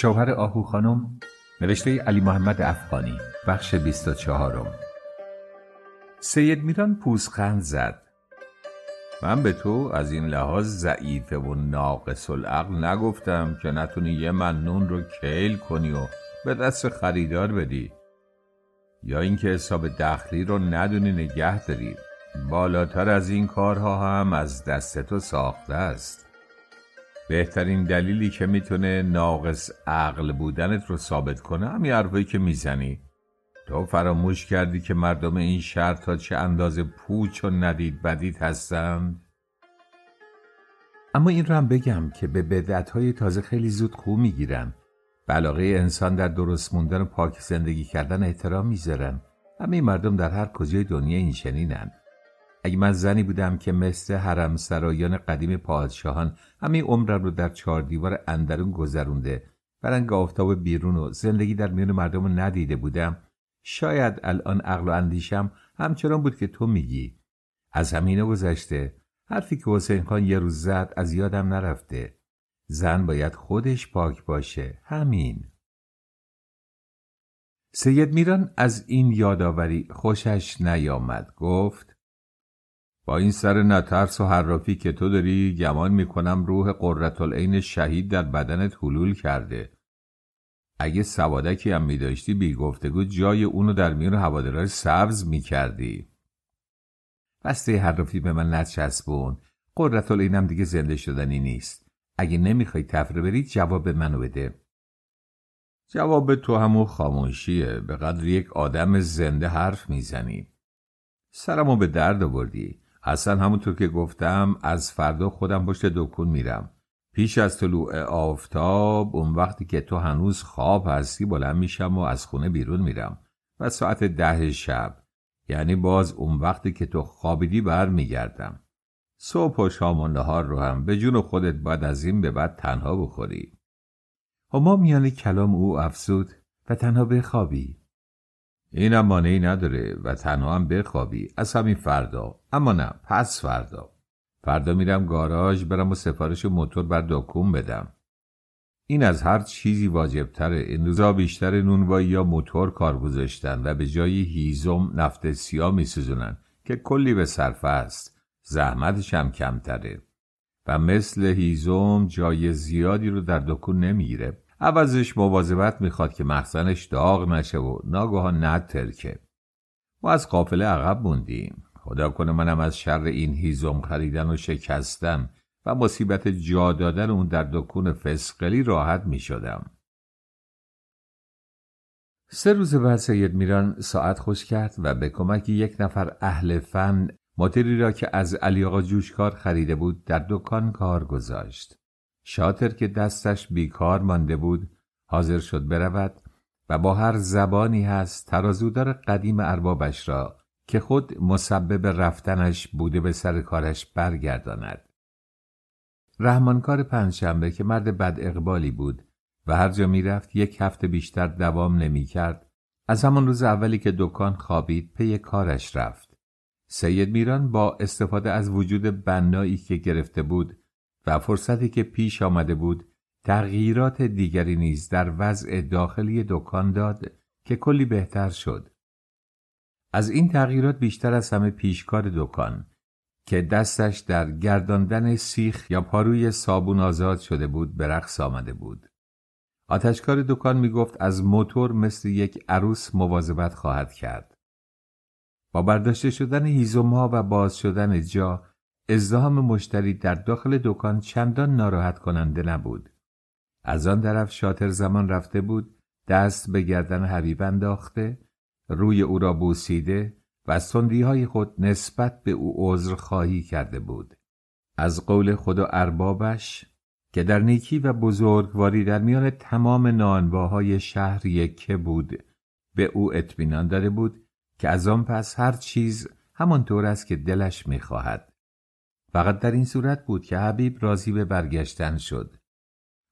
شوهر آهو خانم نوشته علی محمد افغانی بخش 24 سید میران پوزخند زد. من به تو از این لحاظ ضعیفه و ناقص العقل نگفتم که نتونی یه من رو کیل کنی و به دست خریدار بدی. یا اینکه حساب دخلی رو ندونی نگه داری. بالاتر از این کارها هم از دست تو ساخته است. بهترین دلیلی که می‌تونه ناقص عقل بودنت رو ثابت کنه همین حرفایی که می‌زنی. تو فراموش کردی که مردم این شهر تا چه اندازه پوچ و ندید بدید هستند اما این رو هم بگم که به بدعت های تازه خیلی زود خو می‌گیرن بلاغه انسان در درست موندن و پاک زندگی کردن احترام می‌ذارن همه مردم در هر کجای دنیا این شنینند اگه من زنی بودم که مثل حرم سرایان قدیم پادشاهان همه عمرم رو در چهار دیوار اندرون گذرونده برنگ آفتاب بیرون و زندگی در میان مردم رو ندیده بودم شاید الان عقل و اندیشم همچنان بود که تو میگی. از همینه گذشته. حرفی که حسین خان یه روز زد از یادم نرفته. زن باید خودش پاک باشه. همین. سید میران از این یادآوری خوشش نیامد. گفت این سر نترس و حرافی که تو داری گمان می‌کنم روح قررتالعین شهید در بدنت حلول کرده. اگه سوادکی هم میداشتی بی گفتگو جای اونو در میون هوادارای سبز می‌کردی. بسته حرافی به من نچسبون. قررتالعینم دیگه زنده شدنی نیست. اگه نمی‌خوای تفره بری جواب منو بده. جواب تو همون خاموشیه. به قدر یک آدم زنده حرف می‌زنی. سرمو به درد آوردی. اصلا همونطور که گفتم از فردا خودم پشت دکون میرم. پیش از طلوع آفتاب اون وقتی که تو هنوز خواب هستی بلند میشم و از خونه بیرون میرم. و ساعت ده شب. یعنی باز اون وقتی که تو خوابیدی بر میگردم. صبح و شام و نهار رو هم به جون خودت باید از این به بعد تنها بخوری. هما میان کلام او افزود و تنها بخوابی. اینم مانعی نداره و تنها هم بخوابی. از همین فردا. اما نه پس فردا. فردا میرم گاراژ برم و سفارش موتور بر دکون بدم. این از هر چیزی واجبتره. این روزا بیشتر نونوایی یا موتور کار گذاشتن و به جای هیزم نفت سیاه میسوزونن که کلی به صرفه است. زحمتش هم کمتره. و مثل هیزم جای زیادی رو در دکون نمی‌گیره. عوضش مواظبت می‌خواد که مخزنش داغ نشه و ناگهان نترکه ما از قافله عقب موندیم خدا کنه منم از شر این هیزم خریدن و شکستن و مصیبت جا دادن اون در دکون فسقلی راحت می شدم. سه روز بعد سید میران ساعت خوش کرد و به کمک یک نفر اهل فن موتری را که از علی آقا جوشکار خریده بود در دکان کار گذاشت. شاتر که دستش بیکار مانده بود حاضر شد برود و با هر زبانی هست ترازودار قدیم اربابش را که خود مسبب رفتنش بوده به سر کارش برگرداند. رحمانکار پنجشنبه که مرد بد اقبالی بود و هر جا می‌رفت یک هفته بیشتر دوام نمی کرد از همان روز اولی که دکان خوابید پی کارش رفت. سید میران با استفاده از وجود بنایی که گرفته بود و فرصتی که پیش آمده بود تغییرات دیگری نیز در وضع داخلی دکان داد که کلی بهتر شد. از این تغییرات بیشتر از همه پیشکار دکان که دستش در گرداندن سیخ یا پاروی صابون آزاد شده بود به رقص آمده بود. آتشکار دکان می گفت از موتور مثل یک عروس مواظبت خواهد کرد. با برداشته شدن هیزومها و باز شدن جا ازدهام مشتری در داخل دکان چندان ناراحت کننده نبود. از آن طرف شاتر زمان رفته بود دست به گردن حبیب انداخته روی او را بوسیده و از های خود نسبت به او عذر خواهی کرده بود. از قول خدا اربابش که در نیکی و بزرگواری در میان تمام نانواهای شهر یکه بود به او اطمینان داده بود که از آن پس هر چیز همانطور است که دلش می‌خواهد. فقط در این صورت بود که حبیب راضی به برگشتن شد.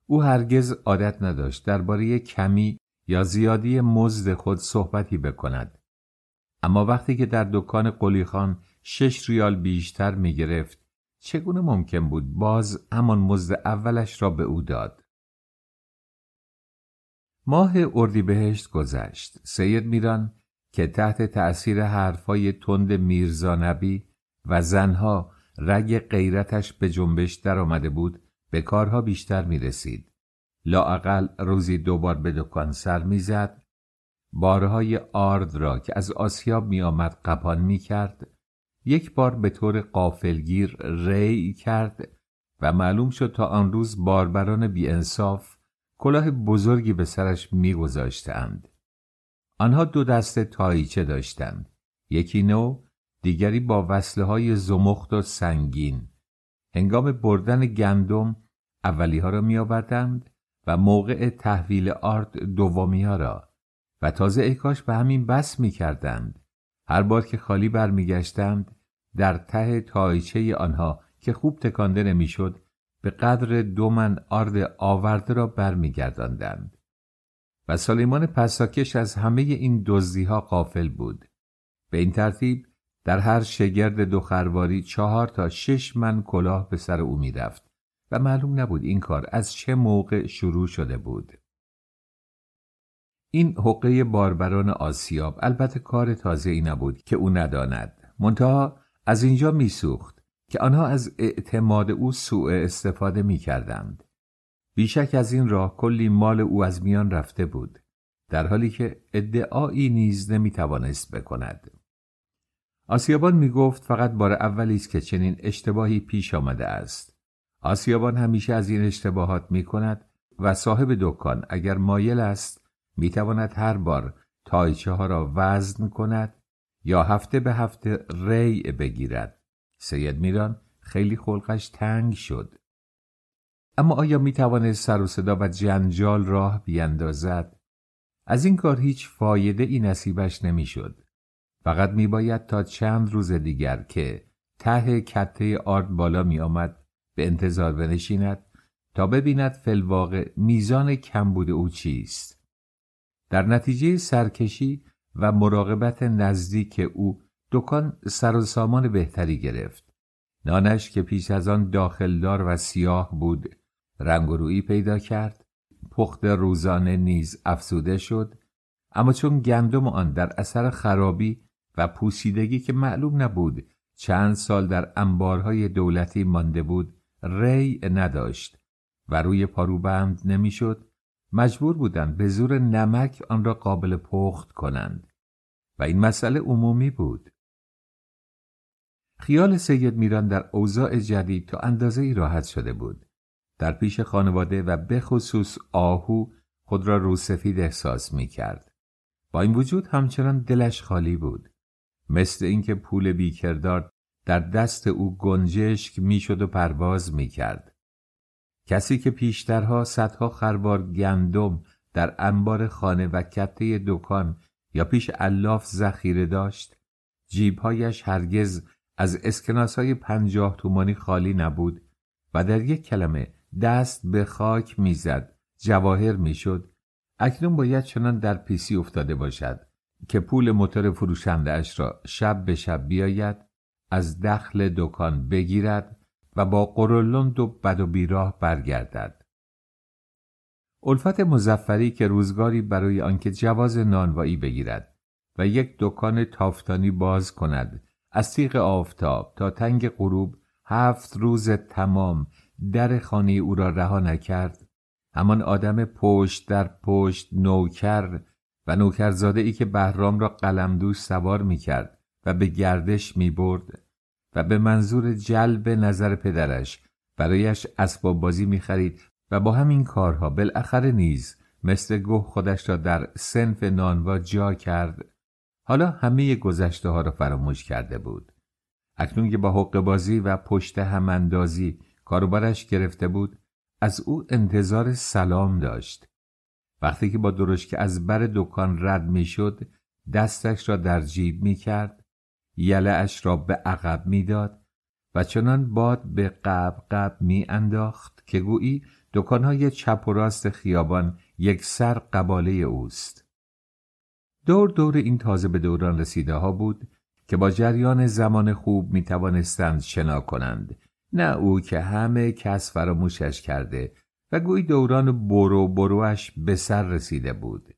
او هرگز عادت نداشت درباره کمی یا زیادی مزد خود صحبتی بکند. اما وقتی که در دکان قلیخان شش ریال بیشتر می گرفت چگونه ممکن بود باز همان مزد اولش را به او داد؟ ماه اردیبهشت گذشت سید میران که تحت تأثیر حرفای تند میرزا نبی و زنها رگ غیرتش به جنبش در آمده بود به کارها بیشتر می رسید. لااقل روزی دوبار به دکان سر می‌زد. بارهای آرد را که از آسیاب می آمد قپان می کرد یک بار به طور قافلگیر ری کرد و معلوم شد تا آن روز باربران بیانصاف کلاه بزرگی به سرش میگذاشتند. آنها دو دست تایچه داشتند. یکی نو دیگری با وصله های زمخت و سنگین. هنگام بردن گندم اولی ها را می و موقع تحویل آرد دومی ها را. و تازه ایکاش به همین بس می کردند. هر بار که خالی برمیگشتند در ته تایچه آنها که خوب تکانده نمی‌شد به قدر دو من آرد آورده را برمیگرداندند. و سلیمان پساکش از همه این دزدیها قافل بود. به این ترتیب در هر شگرد دو خرواری چهار تا شش من کلاه به سر او می‌رفت و معلوم نبود این کار از چه موقع شروع شده بود این حقه باربران آسیاب البته کار تازه ای نبود که او نداند منتها از اینجا میسوخت که آنها از اعتماد او سوء استفاده می کردند. بیشک از این راه کلی مال او از میان رفته بود در حالی که ادعایی نیز نمی توانست بکند. آسیابان می گفت فقط بار اولی است که چنین اشتباهی پیش آمده است. آسیابان همیشه از این اشتباهات می کند و صاحب دکان اگر مایل است می تواند هر بار تایچه ها را وزن کند یا هفته به هفته ری بگیرد. سید میران خیلی خلقش تنگ شد. اما آیا می توانست سر و صدا و جنجال راه بیاندازد؟ از این کار هیچ فایده ای نصیبش نمی‌شد. فقط می باید تا چند روز دیگر که ته کته آرد بالا می آمد به انتظار بنشیند تا ببیند فلواقع میزان کمبود او چیست. در نتیجه سرکشی و مراقبت نزدیک او دکان سر و سامان بهتری گرفت. نانش که پیش از آن داخلدار و سیاه بود رنگ روی پیدا کرد. پخت روزانه نیز افزوده شد. اما چون گندم آن در اثر خرابی و پوسیدگی که معلوم نبود چند سال در انبارهای دولتی مانده بود ری نداشت و روی پاروبند نمی‌شد. مجبور بودند به زور نمک آن را قابل پخت کنند. و این مسئله عمومی بود. خیال سید میران در اوضاع جدید تا اندازه ای راحت شده بود. در پیش خانواده و بخصوص آهو خود را روسفید احساس می کرد. با این وجود همچنان دلش خالی بود. مثل اینکه پول بیکردار در دست او گنجشک می‌شد و پرواز می کرد. کسی که پیشترها صدها خروار گندم در انبار خانه و کته دکان یا پیش الاف ذخیره داشت جیبهایش هرگز از اسکناس های پنجاه تومانی خالی نبود و در یک کلمه دست به خاک می‌زد جواهر می‌شد اکنون باید چنان در پیسی افتاده باشد که پول موتور فروشنده اش را شب به شب بیاید از دخل دکان بگیرد و با قرولند و بد و بیراه برگردد. الفت مزفری که روزگاری برای آنکه جواز نانوایی بگیرد و یک دکان تافتانی باز کند از تیغ آفتاب تا تنگ غروب هفت روز تمام در خانه او را رها نکرد. همان آدم پشت در پشت نوکر و نوکرزاده ای که بهرام را قلمدوش سوار می کرد و به گردش می برد و به منظور جلب نظر پدرش برایش اسباب بازی می خرید و با همین کارها بالاخره نیز مثل گوه خودش را در سنف نانوا جا کرد. حالا همه گذشته ها را فراموش کرده بود. اکنون که با حق بازی و پشت هماندازی کاروبارش گرفته بود از او انتظار سلام داشت. وقتی که با درشک از بر دکان رد می‌شد دستش را در جیب می کرد یله اش را به عقب می‌داد و چنان باد به قب قب می انداخت که گویی دکانهای چپ و راست خیابان یک سر قباله اوست. دور دور این تازه به دوران رسیده ها بود که با جریان زمان خوب می توانستند شنا کنند. نه او که همه کس فراموشش کرده و گویی دوران برو بروش به سر رسیده بود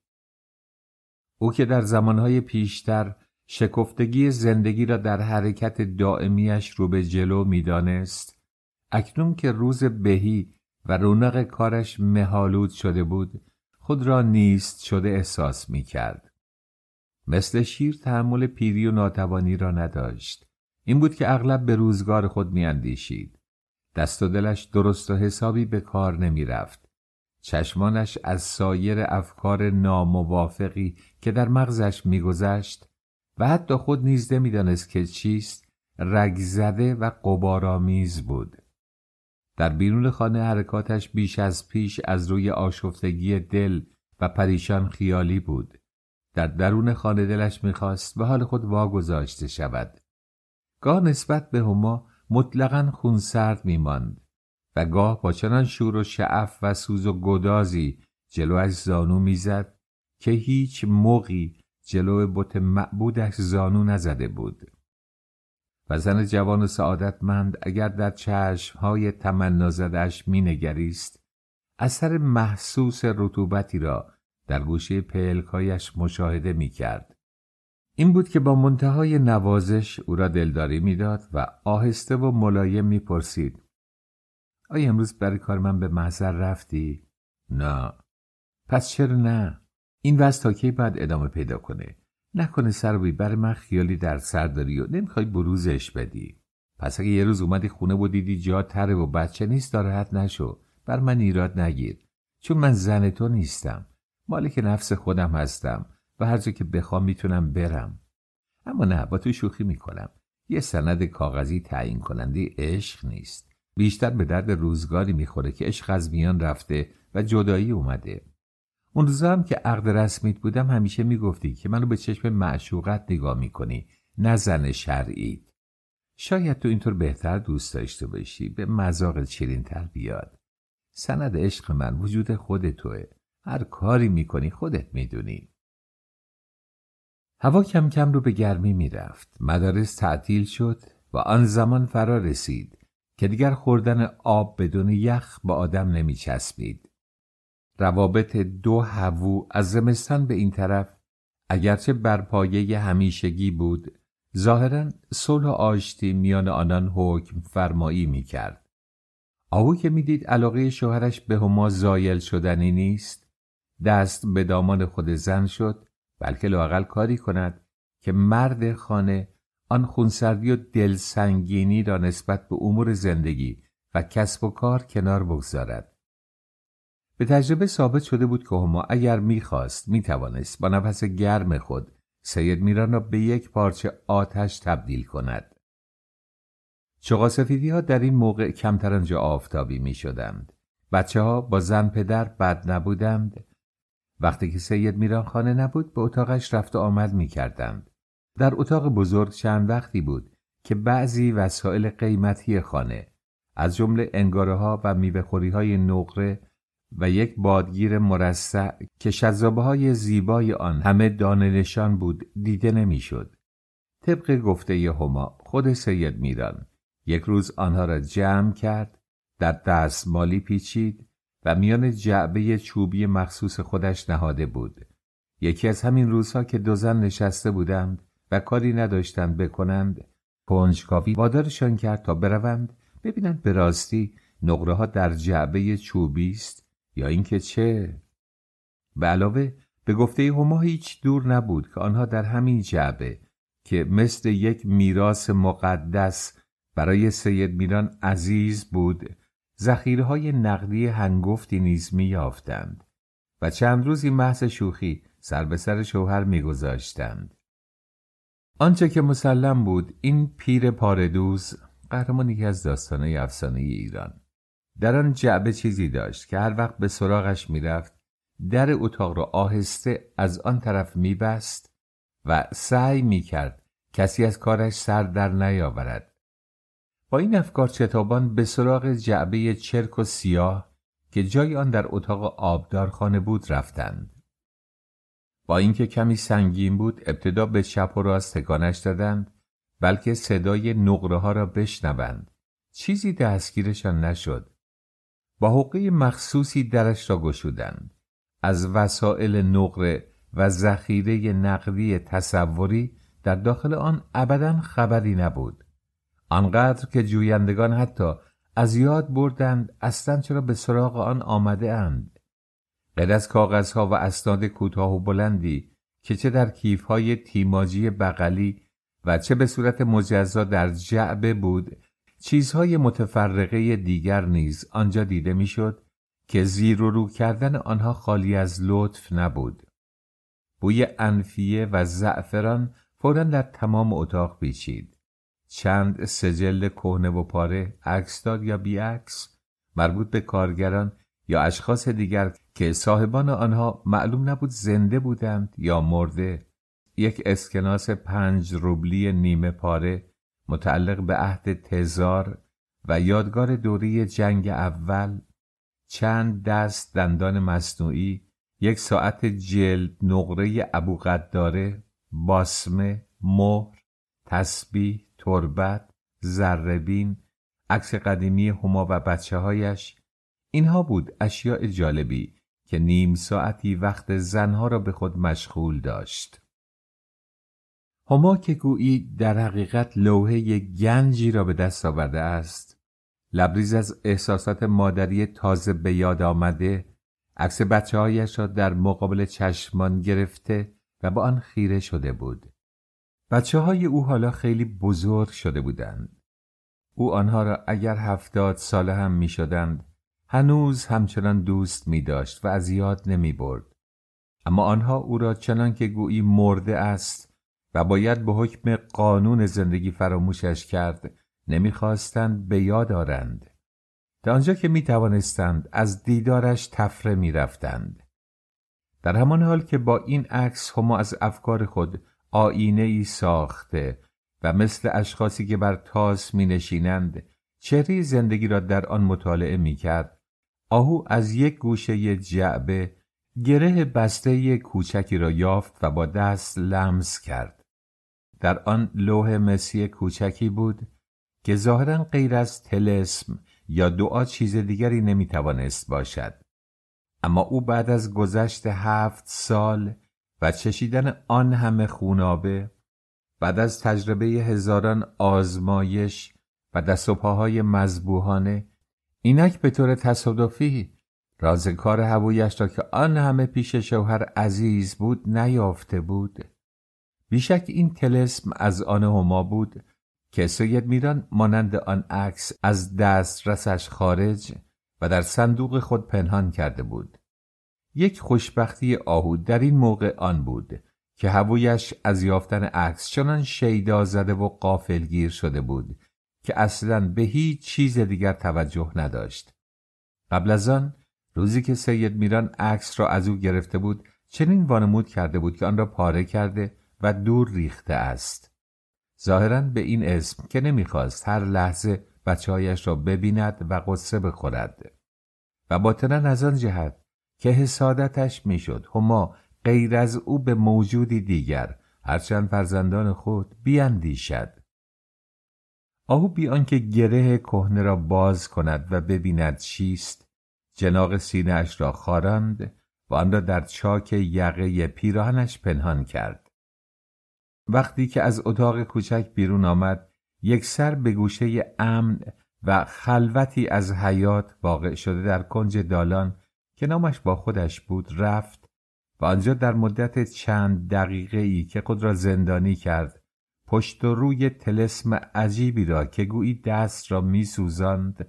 او که در زمانهای پیشتر شکفتگی زندگی را در حرکت دائمیش رو به جلو می‌دانست اکنون که روز بهی و رونق کارش مهالود شده بود خود را نیست شده احساس می کرد. مثل شیر تحمل پیری و ناتوانی را نداشت. این بود که اغلب به روزگار خود میاندیشید. دست و دلش درست و حسابی به کار نمی رفت. چشمانش از سایر افکار ناموافقی که در مغزش میگذشت و حتی خود نیز نمی‌دانست که چیست رگزده و قبارآمیز بود. در بیرون خانه حرکاتش بیش از پیش از روی آشفتگی دل و پریشان خیالی بود. در درون خانه دلش می‌خواست به حال خود واگذاشته شود. گاه نسبت به هما مطلقا خونسرد میماند و گاه با چنان شور و شعف و سوز و گدازی جلوش زانو می‌زد که هیچ موقی جلو بت معبودش زانو نزده بود. و زن جوان و سعادتمند اگر در چشمهای تمنا زدش مینگریست اثر محسوس رطوبتی را در گوشه پلکایش مشاهده می‌کرد. این بود که با منتهای نوازش او را دلداری می‌داد و آهسته و ملایم می‌پرسید. آیا امروز برای کار من به محضر رفتی؟ نه. پس چرا نه؟ این وضع تا کی باید ادامه پیدا کنه؟ نکنه سر بر من خیالی در سر داری و نمی‌خوای بروزش بدی. پس اگه یه روز اومدی خونه و دیدی جا تره و بچه نیست دارهت نشو. بر من ایراد نگیر. چون من زن تو نیستم. مالک نفس خودم هستم. و هر جا که بخوام می‌تونم برم. اما نه با تو شوخی می‌کنم. یه سند کاغذی تعیین کننده عشق نیست. بیشتر به درد روزگاری می‌خوره که عشق از میان رفته و جدایی اومده. اون روزا هم که عقد رسمیت بودم همیشه می‌گفتی که منو به چشم معشوقت نگاه می‌کنی نه زن شرعیت. شاید تو اینطور بهتر دوست داشته باشی به مذاق تر بیاد. سند عشق من وجود خود توه. هر کاری می‌کنی خودت می‌دونی. هوا کم کم رو به گرمی می‌رفت مدارس تعطیل شد و آن زمان فرا رسید که دیگر خوردن آب بدون یخ با آدم نمیچسبید روابط دو هوو از زمستان به این طرف اگرچه بر پایه همیشگی بود ظاهرا صلح و آشتی میان آنان حکم فرمایی می کرد. آهو که می‌دید علاقه شوهرش به هما زایل شدنی نیست دست به دامان خود زن شد بلکه لاقل کاری کند که مرد خانه آن خونسردی و دلسنگینی را نسبت به امور زندگی و کسب و کار کنار بگذارد به تجربه ثابت شده بود که هما اگر می‌خواست می‌توانست با نفس گرم خود سید میران را به یک پارچه آتش تبدیل کند. چقاسفیدی ها در این موقع کمتر آنجا آفتابی می شدند. بچه ها با زن پدر بد نبودند. وقتی که سید میران خانه نبود به اتاقش رفت و آمد می کردند. در اتاق بزرگ چند وقتی بود که بعضی وسایل قیمتی خانه از جمله انگاره ها و میوه های نقره و یک بادگیر مرصع که شذابه های زیبای آن همه دانه نشان بود دیده نمی‌شد. طبق گفته هما خود سید میران یک روز آنها را جمع کرد در دستمالی پیچید و میان جعبه چوبی مخصوص خودش نهاده بود. یکی از همین روزها که دو زن نشسته بودند و کاری نداشتند بکنند کنجکاوی وادارشان کرد تا بروند ببینند به راستی نقره ها در جعبه چوبی است یا اینکه چه. به علاوه به گفته هما هیچ دور نبود که آنها در همین جعبه که مثل یک میراث مقدس برای سید میران عزیز بود ذخیره های نقدی هنگفتی نیز میافتند و چند روزی محض شوخی سر به سر شوهر میگذاشتند. آنچه که مسلم بود این پیر پاردوز قهرمان یکی از داستانه افسانه ایران. در آن جعبه چیزی داشت که هر وقت به سراغش می‌رفت در اتاق را آهسته از آن طرف میبست و سعی می‌کرد کسی از کارش سر در نیاورد. با این افکار چتابان به سراغ جعبه چرک و سیاه که جای آن در اتاق آبدارخانه بود رفتند. با اینکه کمی سنگین بود ابتدا به چپ و راست تکانش دادند بلکه صدای نقره ها را بشنوند. چیزی دستگیرشان نشد. با حقه مخصوصی درش را گشودند. از وسایل نقره و ذخیره نقدی تصوری در داخل آن ابدا خبری نبود. آنقدر که جویندگان حتی از یاد بردند اصلا چرا به سراغ آن آمده اند. غیر از کاغذها و اسناد کوتاه و بلندی که چه در کیفهای تیماجی بغلی و چه به صورت مجزا در جعبه بود چیزهای متفرقه دیگر نیز آنجا دیده می‌شد که زیر و رو کردن آنها خالی از لطف نبود. بوی انفیه و زعفران فورا در تمام اتاق پیچید. چند سجل کهنه و پاره عکسدار یا بیعکس مربوط به کارگران یا اشخاص دیگر که صاحبان آنها معلوم نبود زنده بودند یا مرده؟ یک اسکناس پنج روبلی نیمه پاره متعلق به عهد تزار و یادگار دوری جنگ اول چند دست دندان مصنوعی یک ساعت جلد نقره ابو قداره باسمه مهر تسبیح تربت زربین عکس قدیمی هما و بچه هایش اینها بود اشیاء جالبی که نیم ساعتی وقت زنها را به خود مشغول داشت. هما که گویی در حقیقت لوحه گنجی را به دست آورده است لبریز از احساسات مادری تازه به یاد آمده عکس بچه هایش را در مقابل چشمان گرفته و با آن خیره شده بود. بچه های او حالا خیلی بزرگ شده بودند او آنها را اگر هفتاد ساله هم می شدند هنوز همچنان دوست می داشت و از یاد نمی برد. اما آنها او را چنان که گویی مرده است و باید به حکم قانون زندگی فراموشش کرد نمی‌خواستند به یاد آرند. تا آنجا که می توانستند از دیدارش تفره می رفتند. در همان حال که با این عکس هما از افکار خود آینه ای ساخته و مثل اشخاصی که بر تاس می نشینند چهره زندگی را در آن مطالعه می کرد آهو از یک گوشه جعبه گره بسته کوچکی را یافت و با دست لمس کرد. در آن لوح مسی کوچکی بود که ظاهرا غیر از تلسم یا دعا چیز دیگری نمی‌توانست باشد. اما او بعد از گذشت هفت سال و چشیدن آن همه خونابه بعد از تجربه هزاران آزمایش و دست و پاهای مذبوحانه اینک به طور تصادفی راز کار هوایش را که آن همه پیش شوهر عزیز بود نیافته بود. بیشک این تلسم از آن هما بود که سید میران مانند آن عکس از دست رسش خارج و در صندوق خود پنهان کرده بود. یک خوشبختی آهود در این موقع آن بود که هوایش از یافتن عکس چنان شیدا زده و قافلگیر شده بود که اصلا به هیچ چیز دیگر توجه نداشت. قبل از آن روزی که سید میران عکس را از او گرفته بود چنین وانمود کرده بود که آن را پاره کرده و دور ریخته است. ظاهرا به این اسم که نمی‌خواست هر لحظه بچههایش را ببیند و قصه بخورد و باطنا از آن جهت که حسادتش می‌شد. هما غیر از او به موجودی دیگر هرچند فرزندان خود بیاندیشد. آهو بی آنکه گره کهنه را باز کند و ببیند چیست جناق سینهاش را خاراند و آن را در چاک یقه پیراهنش پنهان کرد. وقتی که از اتاق کوچک بیرون آمد یک سر به گوشه امن و خلوتی از حیات واقع شده در کنج دالان که نامش با خودش بود رفت و آنجا در مدت چند دقیقه ای که خود را زندانی کرد پشت و روی تلسم عجیبی را که گویی دست را میسوزاند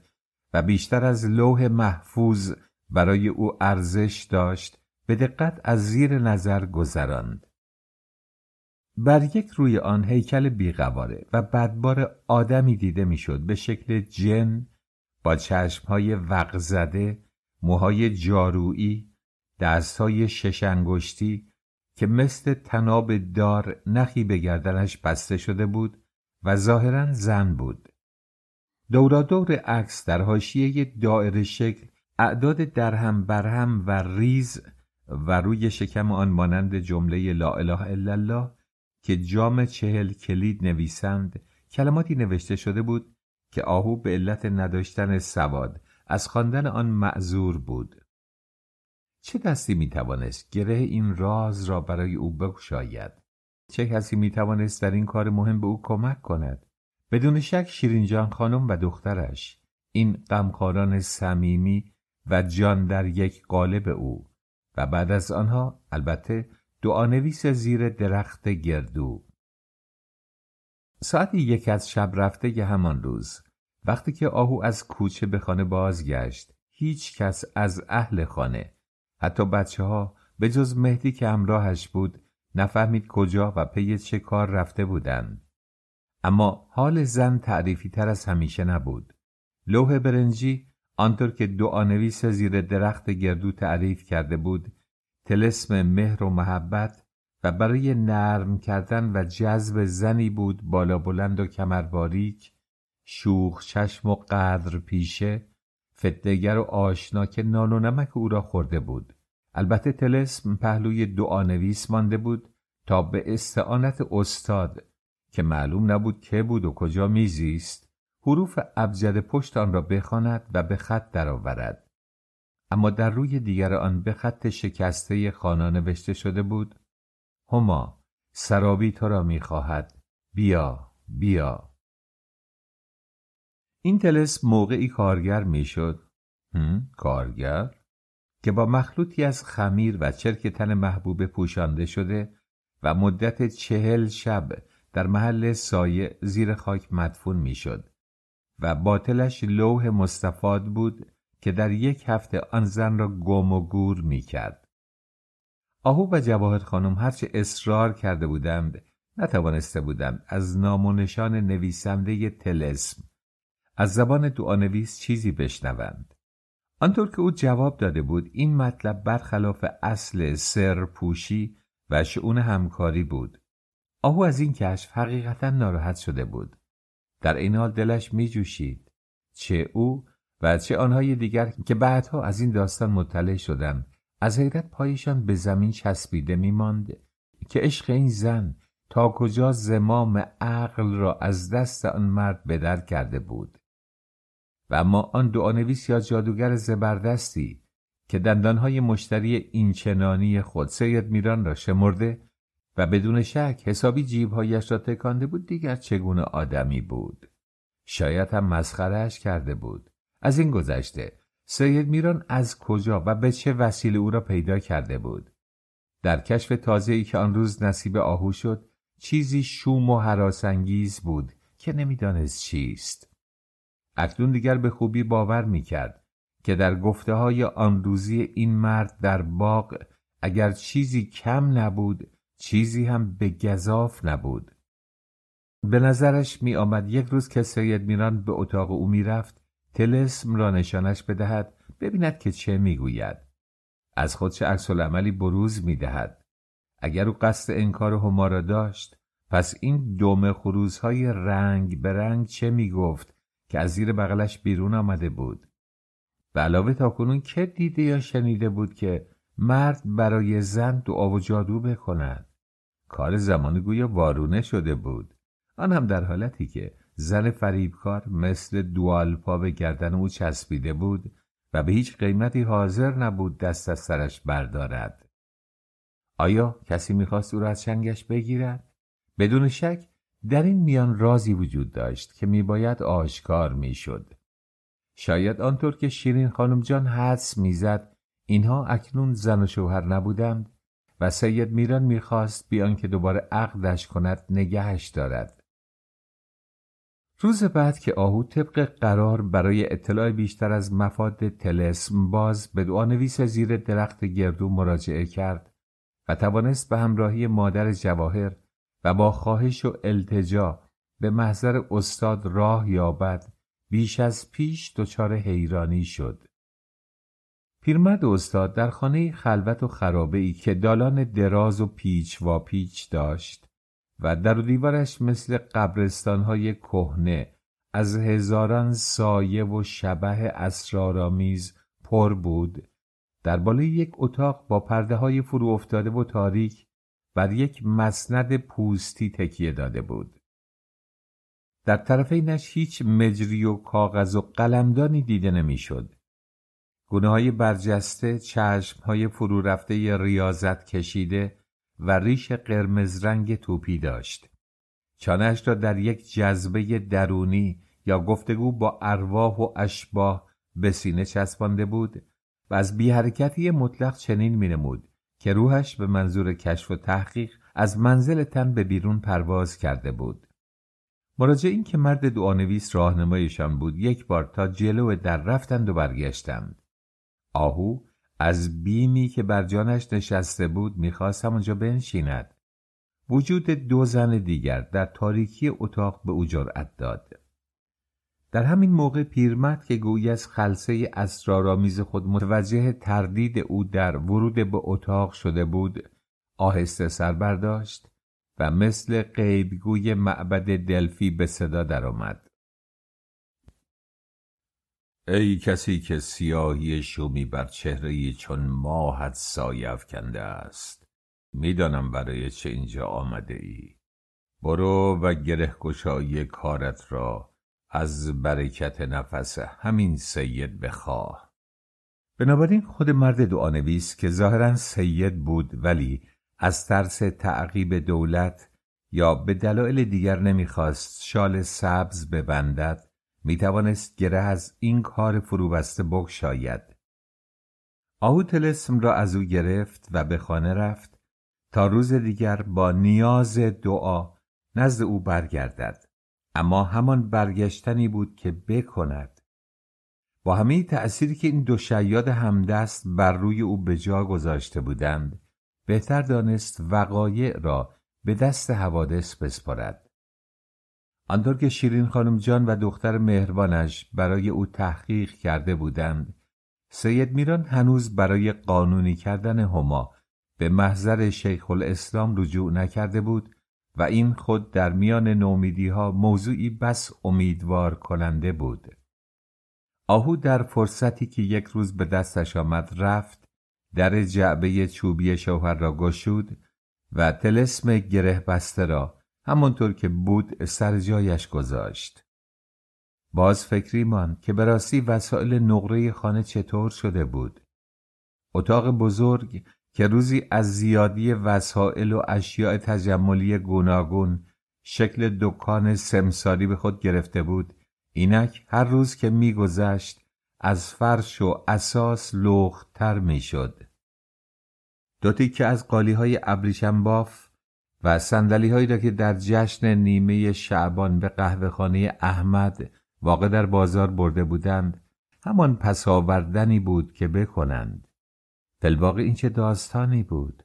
و بیشتر از لوح محفوظ برای او ارزش داشت به دقت از زیر نظر گذراند. بر یک روی آن هیکل بیقواره و بدبار آدمی دیده می‌شد به شکل جن با چشمهای وقزده موهای جارویی دستهای شش انگشتی که مثل تناب دار نخی به گردنش بسته شده بود و ظاهرا زن بود. دور عکس در حاشیه دائره شکل اعداد درهم برهم و ریز و روی شکم آن مانند جمله لا اله الا الله که جام چهل کلید نویسند کلماتی نوشته شده بود که آهو به علت نداشتن سواد از خواندن آن معذور بود. چه دستی می‌توانست گره این راز را برای او بگشاید؟ چه کسی می‌توانست در این کار مهم به او کمک کند؟ بدون شک شیرینجان خانم و دخترش این غمخواران صمیمی و جان در یک قالب او و بعد از آنها البته دعانویس زیر درخت گردو. ساعت یک از شب رفته همان روز وقتی که آهو از کوچه به خانه بازگشت هیچ کس از اهل خانه حتی بچه ها به جز مهدی که همراهش بود نفهمید کجا و پی چه کار رفته بودند. اما حال زن تعریفی تر از همیشه نبود. لوح برنجی آنطور که دعانویس زیر درخت گردو تعریف کرده بود تلسم مهر و محبت و برای نرم کردن و جذب زنی بود بالا بلند و کمر باریک شوخ چشم و قدر پیشه فتنگر و آشنا که نان و نمک او را خورده بود. البته تلسم پهلوی دعانویس مانده بود تا به استعانت استاد که معلوم نبود که بود و کجا میزیست حروف ابجد پشت آن را بخواند و به خط درآورد. اما در روی دیگر آن به خط شکسته خانا نوشته شده بود هما سرابی تو را می‌خواهد. بیا بیا. این تلس موقعی کارگر می‌شد کارگر که با مخلوطی از خمیر و چرک تن محبوب پوشانده شده و مدت چهل شب در محل سایه زیر خاک مدفون می‌شد و باطلش لوح مستفاد بود که در یک هفته آن زن را گم و گور می کرد. آهو و جواهر خانم هرچه اصرار کرده بودند نتوانسته بودند از نام و نشان نویسنده تلسم از زبان دعانویس چیزی بشنوند. آنطور که او جواب داده بود این مطلب برخلاف اصل سر پوشی و شعون همکاری بود. آهو از این کشف حقیقتا ناراحت شده بود. در این حال دلش می جوشید. چه او و چه آنهای دیگر که بعدها از این داستان مطلع شدند از حیرت پایشان به زمین چسبیده میماند که عشق این زن تا کجا زمام عقل را از دست آن مرد بدر کرده بود و اما آن دعانویس یا جادوگر زبردستی که دندانهای مشتری اینچنانی خود سید میران را شمرده و بدون شک حسابی جیبهایش را تکانده بود دیگر چگونه آدمی بود. شاید هم مسخرهش کرده بود. از این گذشته سید میران از کجا و به چه وسیله او را پیدا کرده بود؟ در کشف تازه که آن روز نصیب آهو شد چیزی شوم و حراسانگیز بود که نمی‌دانست چیست. اکنون دیگر به خوبی باور می‌کرد که در گفته های آن روزی این مرد در باغ اگر چیزی کم نبود چیزی هم به گذاف نبود. به نظرش می آمد یک روز که سید میران به اتاق او می‌رفت تلسم را نشانش بدهد ببیند که چه می‌گوید. از خود چه عکس عملی بروز می‌دهد. اگر او قصد انکار هما را داشت پس این دوم خروزهای رنگ به رنگ چه می‌گفت؟ که از زیر بغلش بیرون آمده بود. به علاوه تا کنون که دیده یا شنیده بود که مرد برای زن دعا و جادو بکند. کار زمان گویا وارونه شده بود. آن هم در حالتی که زن فریبکار مثل دوالپا به گردن او چسبیده بود و به هیچ قیمتی حاضر نبود دست از سرش بردارد. آیا کسی می‌خواست او را از چنگش بگیرد؟ بدون شک در این میان رازی وجود داشت که میباید آشکار می‌شد. شاید آنطور که شیرین خانم جان حدس می‌زد اینها اکنون زن و شوهر نبودند و سید میران می‌خواست بیان که دوباره عقدش کند نگهش دارد. روز بعد که آهو طبق قرار برای اطلاع بیشتر از مفاد تلسم باز به دعانویس زیر درخت گردو مراجعه کرد و توانست به همراهی مادر جواهر و با خواهش و التجا به محضر استاد راه یابد بیش از پیش دچار حیرانی شد. پیرمرد استاد در خانه خلوت و خرابه ای که دالان دراز و پیچ و پیچ داشت و در دیوارش مثل قبرستانهای کهنه از هزاران سایه و شبه اسرارآمیز پر بود در بالای یک اتاق با پرده های فرو افتاده و تاریک بر یک مسند پوستی تکیه داده بود. در طرفینش هیچ مجری و کاغذ و قلمدانی دیده نمی‌شد. گونه های برجسته چشم های فرو رفته ریاضت کشیده و ریش قرمز رنگ توپی داشت. چانش را در یک جذبه درونی یا گفتگو با ارواح و اشباه به سینه چسبانده بود و از بی حرکتی مطلق چنین می نمود که روحش به منظور کشف و تحقیق از منزل تن به بیرون پرواز کرده بود. مراجع این که مرد دعانویس راهنمایشان بود یک بار تا جلو در رفتند و برگشتند. آهو از بیمی که بر جانش نشسته بود می‌خواست همونجا بنشیند. وجود دو زن دیگر در تاریکی اتاق به او جرأت داد. در همین موقع پیرمرد که گویی از خلصه اسرارآمیز خود متوجه تردید او در ورود به اتاق شده بود آهسته سر برداشت و مثل قیبگوی معبد دلفی به صدا درآمد. ای کسی که سیاهی شومی بر چهره چون ماهت سایه افکنده است می‌دانم برای چه اینجا آمده ای برو و گره کارت را از برکت نفس همین سید بخواه. بنابراین خود مرد دعانویس که ظاهرا سید بود ولی از ترس تعقیب دولت یا به دلایل دیگر نمی‌خواست شال سبز ببندد می‌توانست گره از این کار فروبسته بگشاید آهو تلسم را از او گرفت و به خانه رفت تا روز دیگر با نیاز دعا نزد او برگردد. اما همان برگشتنی بود که بکند. با همه تأثیری که این دو شیاد همدست بر روی او به جا گذاشته بودند بهتر دانست وقایع را به دست حوادث بسپارد آنطور که شیرین خانم جان و دختر مهربانش برای او تحقیق کرده بودند سید میران هنوز برای قانونی کردن هما به محضر شیخ الاسلام رجوع نکرده بود و این خود در میان نومیدی ها موضوعی بس امیدوار کننده بود. آهو در فرصتی که یک روز به دستش آمد رفت در جعبه چوبی شوهر را گشود و تلسم گره بسته را همانطور که بود سر جایش گذاشت. باز فکری ماند که به راستی وسایل نقره خانه چطور شده بود. اتاق بزرگ که روزی از زیادی وسایل و اشیاء تجملی گوناگون شکل دکان سمساری به خود گرفته بود. اینک هر روز که میگذشت از فرش و اساس لختر می‌شد. دو تیکه از قالی های ابریشم باف و سندلی هایی را که در جشن نیمه شعبان به قهوهخانه احمد واقع در بازار برده بودند همان پس آوردنی بود که بکنند. فلواقع این چه داستانی بود؟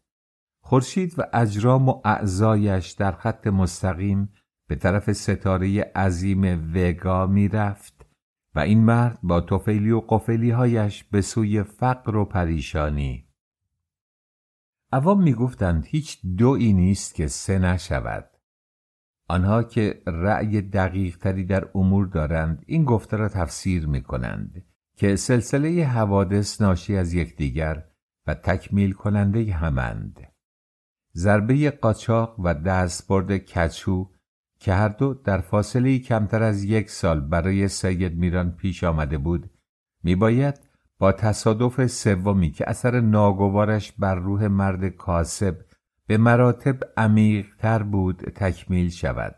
خورشید و اجرام و اعضایش در خط مستقیم به طرف ستاره عظیم وگا می رفت و این مرد با توفیلی و قفلی هایش به سوی فقر و پریشانی. عوام می گفتند هیچ دوی نیست که سه نشود. آنها که رأی دقیق تری در امور دارند این گفته را تفسیر می کنند که سلسله حوادث ناشی از یکدیگر و تکمیل کننده همند. ضربه قاچاق و دستبرد کچو که هر دو در فاصله کمتر از یک سال برای سید میران پیش آمده بود میباید با تصادف سومی که اثر ناگوارش بر روح مرد کاسب به مراتب عمیقتر بود تکمیل شود.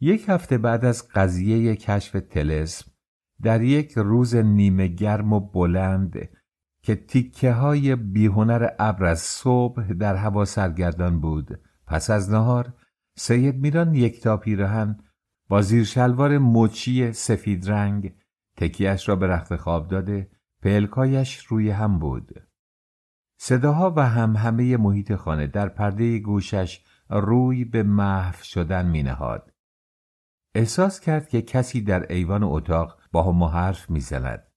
یک هفته بعد از قضیه کشف تلسم در یک روز نیمه گرم و بلند که تیکه های بیهنر ابر از صبح در هوا سرگردان بود پس از نهار سید میران یکتا پیرهن با زیر شلوار مچی سفید رنگ تکیش را به رخت خواب داده پلکایش روی هم بود صداها و هم همه محیط خانه در پرده گوشش روی به محو شدن می نهاد. احساس کرد که کسی در ایوان اتاق با هم حرف می‌زند.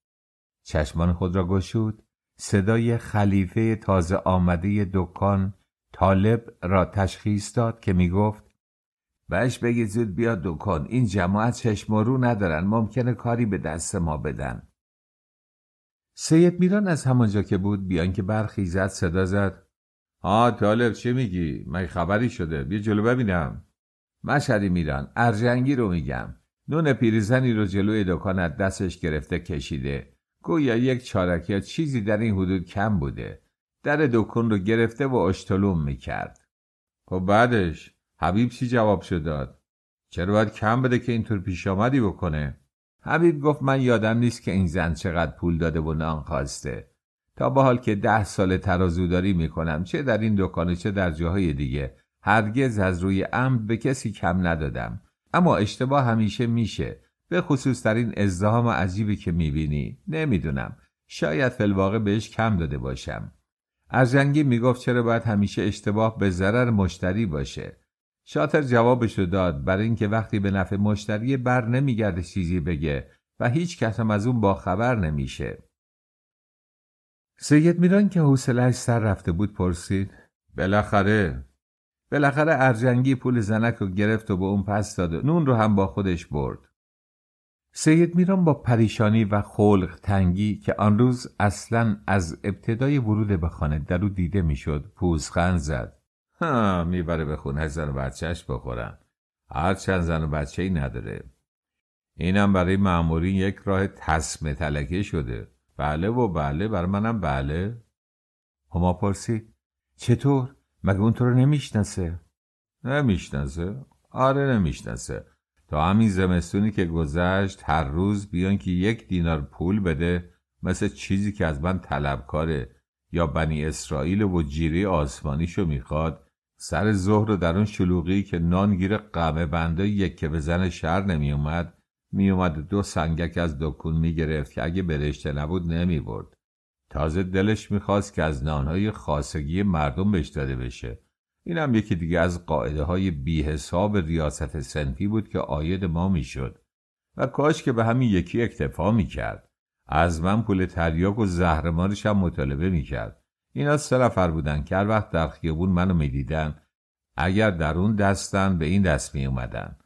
چشمان خود را گشود صدای خلیفه تازه آمده دکان طالب را تشخیص داد که می گفت بهش بگید زود بیاد دکان این جماعت چشم رو ندارن ممکنه کاری به دست ما بدن. سید میران از همانجا که بود بیان که برخیزد صدا زد ها طالب چه میگی؟ من خبری شده بیا جلو ببینم. مشهدی میران ارجنگی رو میگم نون پیریزنی رو جلوی دکانت دستش گرفته کشیده. گویا یک چارک یا چیزی در این حدود کم بوده. در دکون رو گرفته و اشتلوم می‌کرد. خب بعدش حبیب چی جواب شد داد؟ چرا باید کم بده که اینطور پیش آمدی بکنه؟ حبیب گفت من یادم نیست که این زن چقدر پول داده و نان خواسته. تا به حال که ده سال ترازوداری می‌کنم چه در این دکان چه در جاهای دیگه. هرگز از روی عمد به کسی کم ندادم. اما اشتباه همیشه میشه. به خصوص در این ازدهام عجیبی که می‌بینی. نمی‌دونم. شاید فلواقع بهش کم داده باشم. ارجنگی می‌گفت چرا باید همیشه اشتباه به ضرر مشتری باشه. شاتر جوابش رو داد برای اینکه وقتی به نفع مشتری بر نمیگرده چیزی بگه و هیچ کس هم از اون با خبر نمیشه. سید میران که حوصلهاش سر رفته بود پرسید بالاخره؟ بالاخره ارجنگی پول زنک رو گرفت و به اون پس داد نون رو هم با خودش برد. سید میران با پریشانی و خلق تنگی که آن روز اصلا از ابتدای ورود به خانه در او دیده می‌شد پوزخند زد. ها می‌بره به خونه زن و بچهش بخورن. هر چند زن و بچه ای نداره. اینم برای معموری یک راه تسمه تلکه شده. بله و بله بر منم بله. هما پرسید. چطور؟ مگه اون تو رو نمی‌شناسه؟ نمی‌شناسه. آره نمی‌شناسه. تا همین زمستونی که گذشت هر روز بیان که یک دینار پول بده مثل چیزی که از من طلبکاره یا بنی اسرائیل و جیره آسمانیشو می‌خواد. سر ظهر رو در اون شلوغی که نانگیر قمه بنده یک که به زن شهر نمیومد میومد دو سنگک از دکون می‌گرفت که اگه برشته نبود نمی‌برد. تازه دلش می‌خواست که از نانهای خاصگی مردم بهش داده بشه. این هم یکی دیگه از قاعده های بی حساب ریاست سنفی بود که آید ما می‌شد و کاش که به همین یکی اکتفا می‌کرد. از من پول تریاک و زهرمارش هم مطالبه می‌کرد. اینا سه نفر بودن که هر وقت در خیابون منو می‌دیدن اگر در اون دستن به این دست میومدن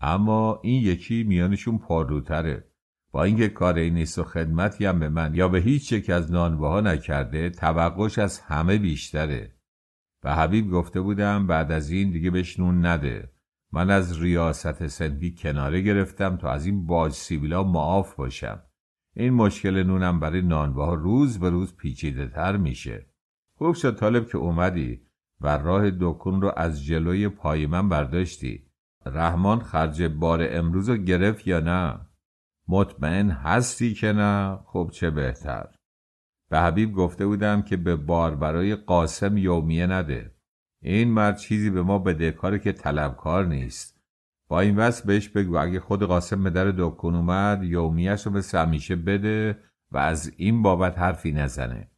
اما این یکی میانشون پاروتره با اینکه کاری نیست و خدمتی هم به من یا به هیچ یک از نانواها نکرده توقعش از همه بیشتره. و حبیب گفته بودم بعد از این دیگه بهش نون نده. من از ریاست سنفی کناره گرفتم تا از این باج سیبیلا معاف باشم. این مشکل نونم برای نانواها روز به روز پیچیده تر میشه. خوب شد طالب که اومدی و راه دکون رو از جلوی پای من برداشتی. رحمان خرج بار امروز رو گرفت یا نه؟ مطمئن هستی که نه؟ خب چه بهتر. به حبیب گفته بودم که به بار برای قاسم یومیه نده. این مرد چیزی به ما بدهکاره که طلبکار نیست. با این وصف بهش بگو اگه خود قاسم به در دکون اومد یومیهش رو مثل همیشه بده و از این بابت حرفی نزنه.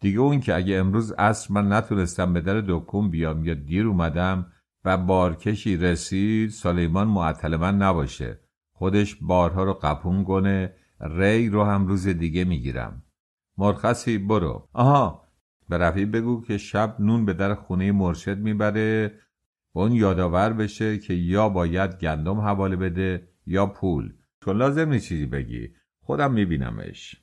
دیگه اون که اگه امروز عصر من نتونستم به در دکون بیام یا دیر اومدم و بارکشی رسید سلیمان معطل من نباشه. خودش بارها رو قپون کنه ری رو هم روز دیگه می‌گیرم. مرخصی برو. آها به رفیق بگو که شب نون به در خونه مرشد می‌بره و اون یادآور بشه که یا باید گندم حواله بده یا پول. تو لازم نیست چیزی بگی. خودم میبینمش.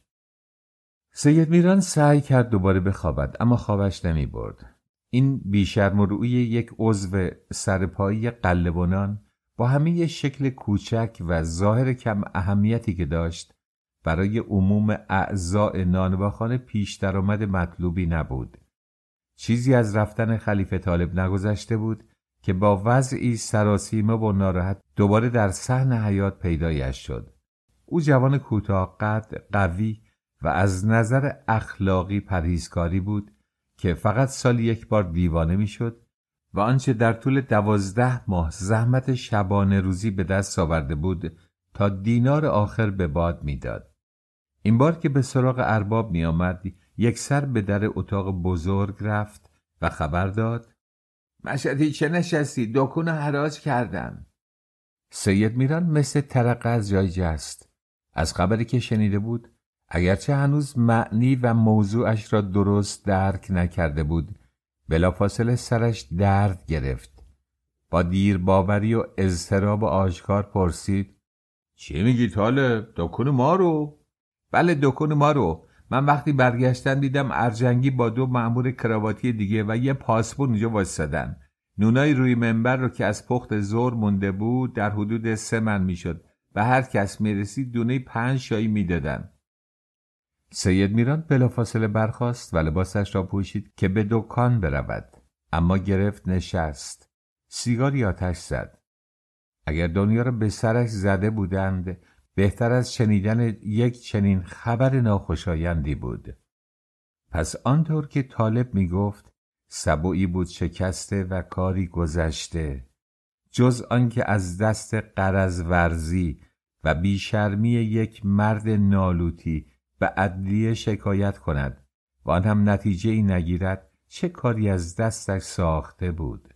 سید میران سعی کرد دوباره بخوابد اما خوابش نمی برد. این بیشرم روی یک عضو سرپایی قلبونان با همه شکل کوچک و ظاهر کم اهمیتی که داشت برای عموم اعضاء نانواخانه پیش درآمد مطلوبی نبود. چیزی از رفتن خلیفه طالب نگذشته بود که با وضعی سراسیمه و ناراحت دوباره در صحن حیات پیدایش شد. او جوان کوتاه قد قوی و از نظر اخلاقی پرهیزکاری بود که فقط سال یک بار دیوانه می‌شد و آنچه در طول دوازده ماه زحمت شبانه روزی به دست آورده بود تا دینار آخر به باد می‌داد. این بار که به سراغ ارباب می آمد یک سر به در اتاق بزرگ رفت و خبر داد مشهدی چه نشستی؟ دکون حراج کردن سید میران مثل ترقه از جای جست. از خبری که شنیده بود اگرچه هنوز معنی و موضوعش را درست درک نکرده بود بلافاصله سرش درد گرفت. با دیر باوری و اضطراب آشکار پرسید چی میگی طالب؟ دکون ما رو؟ بله دکون ما رو من وقتی برگشتن دیدم ارجنگی با دو مأمور کراواتی دیگه و یه پاسپور اینجا وایستادن. نونای روی منبر رو که از پخت زور مونده بود در حدود سه من می‌شد و هر کس می‌رسید دونه پنج شایی می‌دادن. سید میران بلافاصله برخاست و لباسش را پوشید که به دکان برود. اما گرفت نشست. سیگاری آتش زد. اگر دنیا را به سرش زده بودند بهتر از شنیدن یک چنین خبر ناخوشایندی بود. پس آنطور که طالب می گفت سبویی بود شکسته و کاری گذشته جز آنکه از دست قرض ورزی و بیشرمی یک مرد نالوتی به عدلیه شکایت کند و آن هم نتیجه ای نگیرد چه کاری از دستش ساخته بود؟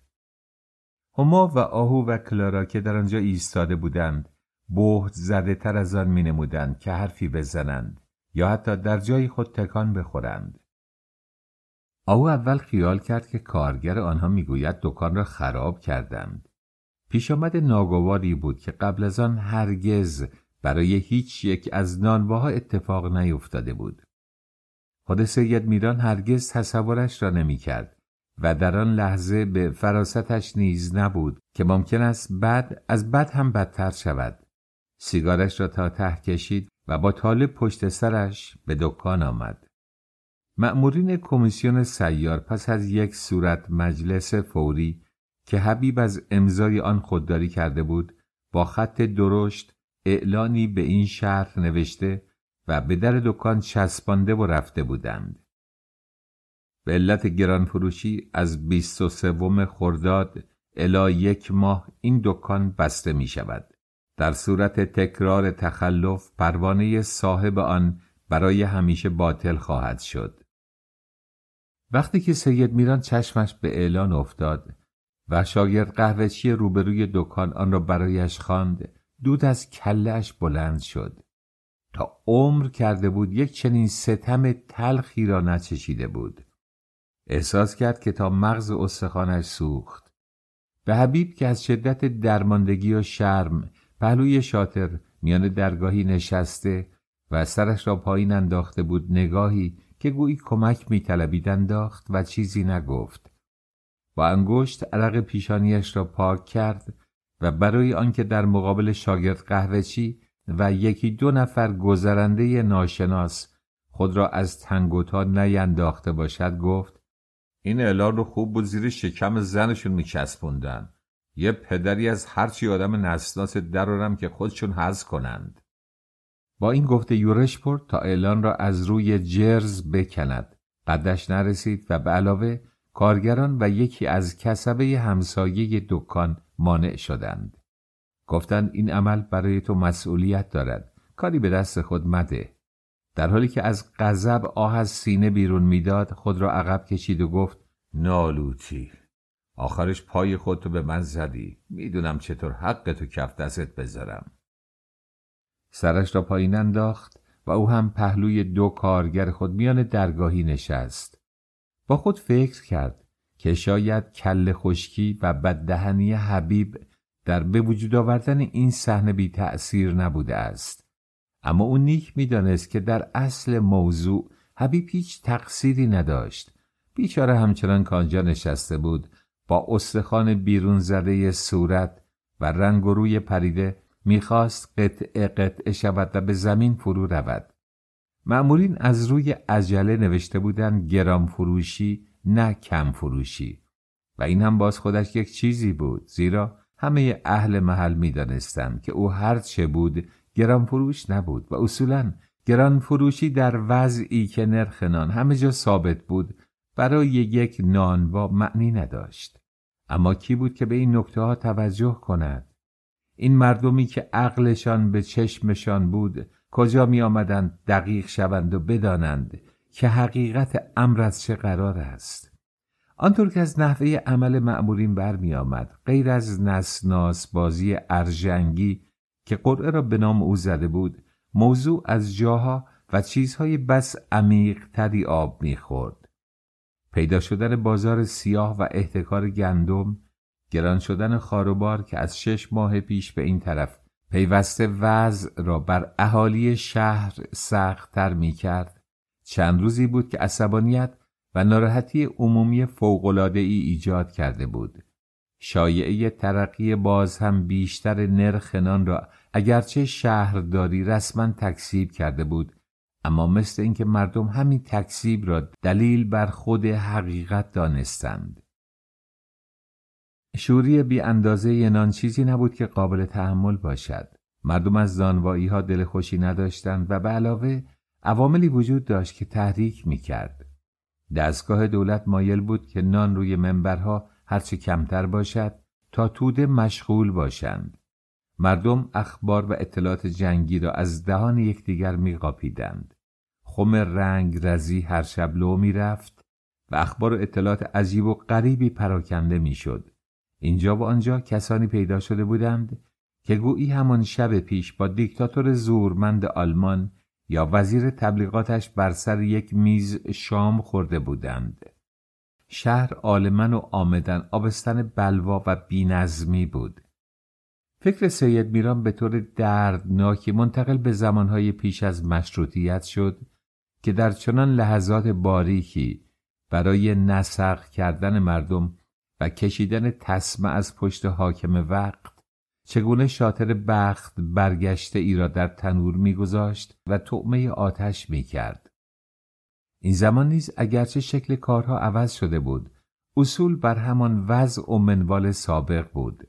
هما و آهو و کلارا که در آنجا ایستاده بودند بهت زده تر از آن می نمودند که حرفی بزنند یا حتی در جای خود تکان بخورند. آهو اول خیال کرد که کارگر آنها می‌گوید دکان را خراب کردند. پیش آمد ناگواری بود که قبل از آن هرگز برای هیچ یک از نانواها اتفاق نیفتاده بود. خود سید میران هرگز تصورش را نمی‌کرد و در آن لحظه به فراستش نیز نبود که ممکن است بد از بد هم بدتر شود. سیگارش را تا ته کشید و با طالب پشت سرش به دکان آمد. مأمورین کمیسیون سیار پس از یک صورت مجلس فوری که حبیب از امضای آن خودداری کرده بود با خط درشت اعلانی به این شهر نوشته و به در دکان چسبانده و رفته بودند. به علت گران فروشی از بیست و سوم خرداد الا یک ماه این دکان بسته می شود در صورت تکرار تخلف پروانه صاحب آن برای همیشه باطل خواهد شد. وقتی که سید میران چشمش به اعلان افتاد و شاگرد قهوهچی روبروی دکان آن را برایش خواند دود از کلهاش بلند شد. تا عمر کرده بود یک چنین ستم تلخی را نچشیده بود. احساس کرد که تا مغز استخوانش سوخت. به حبیب که از شدت درماندگی و شرم پهلوی شاطر میان درگاهی نشسته و سرش را پایین انداخته بود نگاهی که گویی کمک میطلبید انداخت و چیزی نگفت. با انگشت عرق پیشانیش را پاک کرد و برای آنکه در مقابل شاگرد قهوهچی و یکی دو نفر گذرنده ناشناس خود را از تنگوتا نینداخته باشد گفت این اعلان رو خوب بود زیر شکم زنشون میچسبوندن. یه پدری از هرچی آدم نسناس درارم که خودشون حز کنند. با این گفته یورش پرد تا اعلان را از روی جرز بکند. قدش نرسید و به علاوه کارگران و یکی از کسبه همسایه دکان مانع شدند. گفتند این عمل برای تو مسئولیت دارد. کاری به دست خود مده. در حالی که از غضب آه از سینه بیرون می‌داد خود را عقب کشید و گفت نالوتی. آخرش پای خودتو به من زدی. می‌دونم چطور حق تو کف دستت بذارم. سرش را پایین انداخت و او هم پهلوی دو کارگر خود میان درگاهی نشست. با خود فکر کرد که شاید کل خشکی و بددهنی حبیب در به وجود آوردن این صحنه بی تأثیر نبوده است. اما او نیک می‌دانست که در اصل موضوع حبیب هیچ تقصیری نداشت. بیچاره همچنان کانجا نشسته بود با استخوان بیرون زده صورت و رنگ و روی پریده می‌خواست قطعه قطعه شود و به زمین فرو رود. معمولین از روی عجله نوشته بودند گرام فروشی نه کم فروشی. و این هم باز خودش یک چیزی بود زیرا همه اهل محل می‌دانستند که او هر چه بود گران فروش نبود و اصولا گران فروشی در وضعی که نرخ نان همه جا ثابت بود برای یک نانوا معنی نداشت. اما کی بود که به این نکته ها توجه کند؟ این مردمی که عقلشان به چشمشان بود کجا می آمدند دقیق شوند و بدانند که حقیقت امر از چه قرار است؟ آنطور که از نحوه عمل معمولین برمی آمد غیر از نسناس بازی ارژنگی که قرعه را به نام او زده بود موضوع از جاها و چیزهای بس عمیق تری آب می‌خورد. پیدا شدن بازار سیاه و احتکار گندم گران شدن خاروبار که از شش ماه پیش به این طرف پیوسته وضع را بر اهالی شهر سختتر می کرد چند روزی بود که عصبانیت و ناراحتی عمومی فوقلاده ای ایجاد کرده بود. شایعه ترقی باز هم بیشتر نرخ نان را اگرچه شهرداری رسما تکسیب کرده بود اما مثل اینکه مردم همین تکسیب را دلیل بر خود حقیقت دانستند شوری بی اندازه نان چیزی نبود که قابل تحمل باشد مردم از دانوایی ها دل خوشی نداشتند و به علاوه عواملی وجود داشت که تحریک می کرد. دستگاه دولت مایل بود که نان روی منبرها هرچه کمتر باشد تا توده مشغول باشند. مردم اخبار و اطلاعات جنگی را از دهان یکدیگر میقاپیدند. خم رنگ رزی هر شب لو می رفت و اخبار و اطلاعات عجیب و غریبی پراکنده می‌شد. اینجا و آنجا کسانی پیدا شده بودند که گویی همان شب پیش با دیکتاتور زورمند آلمان یا وزیر تبلیغاتش بر سر یک میز شام خورده بودند. شهر آلمن و آمدن آبستن بلوا و بینظمی بود. فکر سید میران به طور دردناکی منتقل به زمانهای پیش از مشروطیت شد که در چنان لحظات باریکی برای نسق کردن مردم و کشیدن تسمه از پشت حاکم وقت چگونه شاطر بخت برگشته ای را در تنور میگذاشت و طعمه آتش می‌کرد. این زمان نیز اگرچه شکل کارها عوض شده بود اصول بر همان وضع و منوال سابق بود.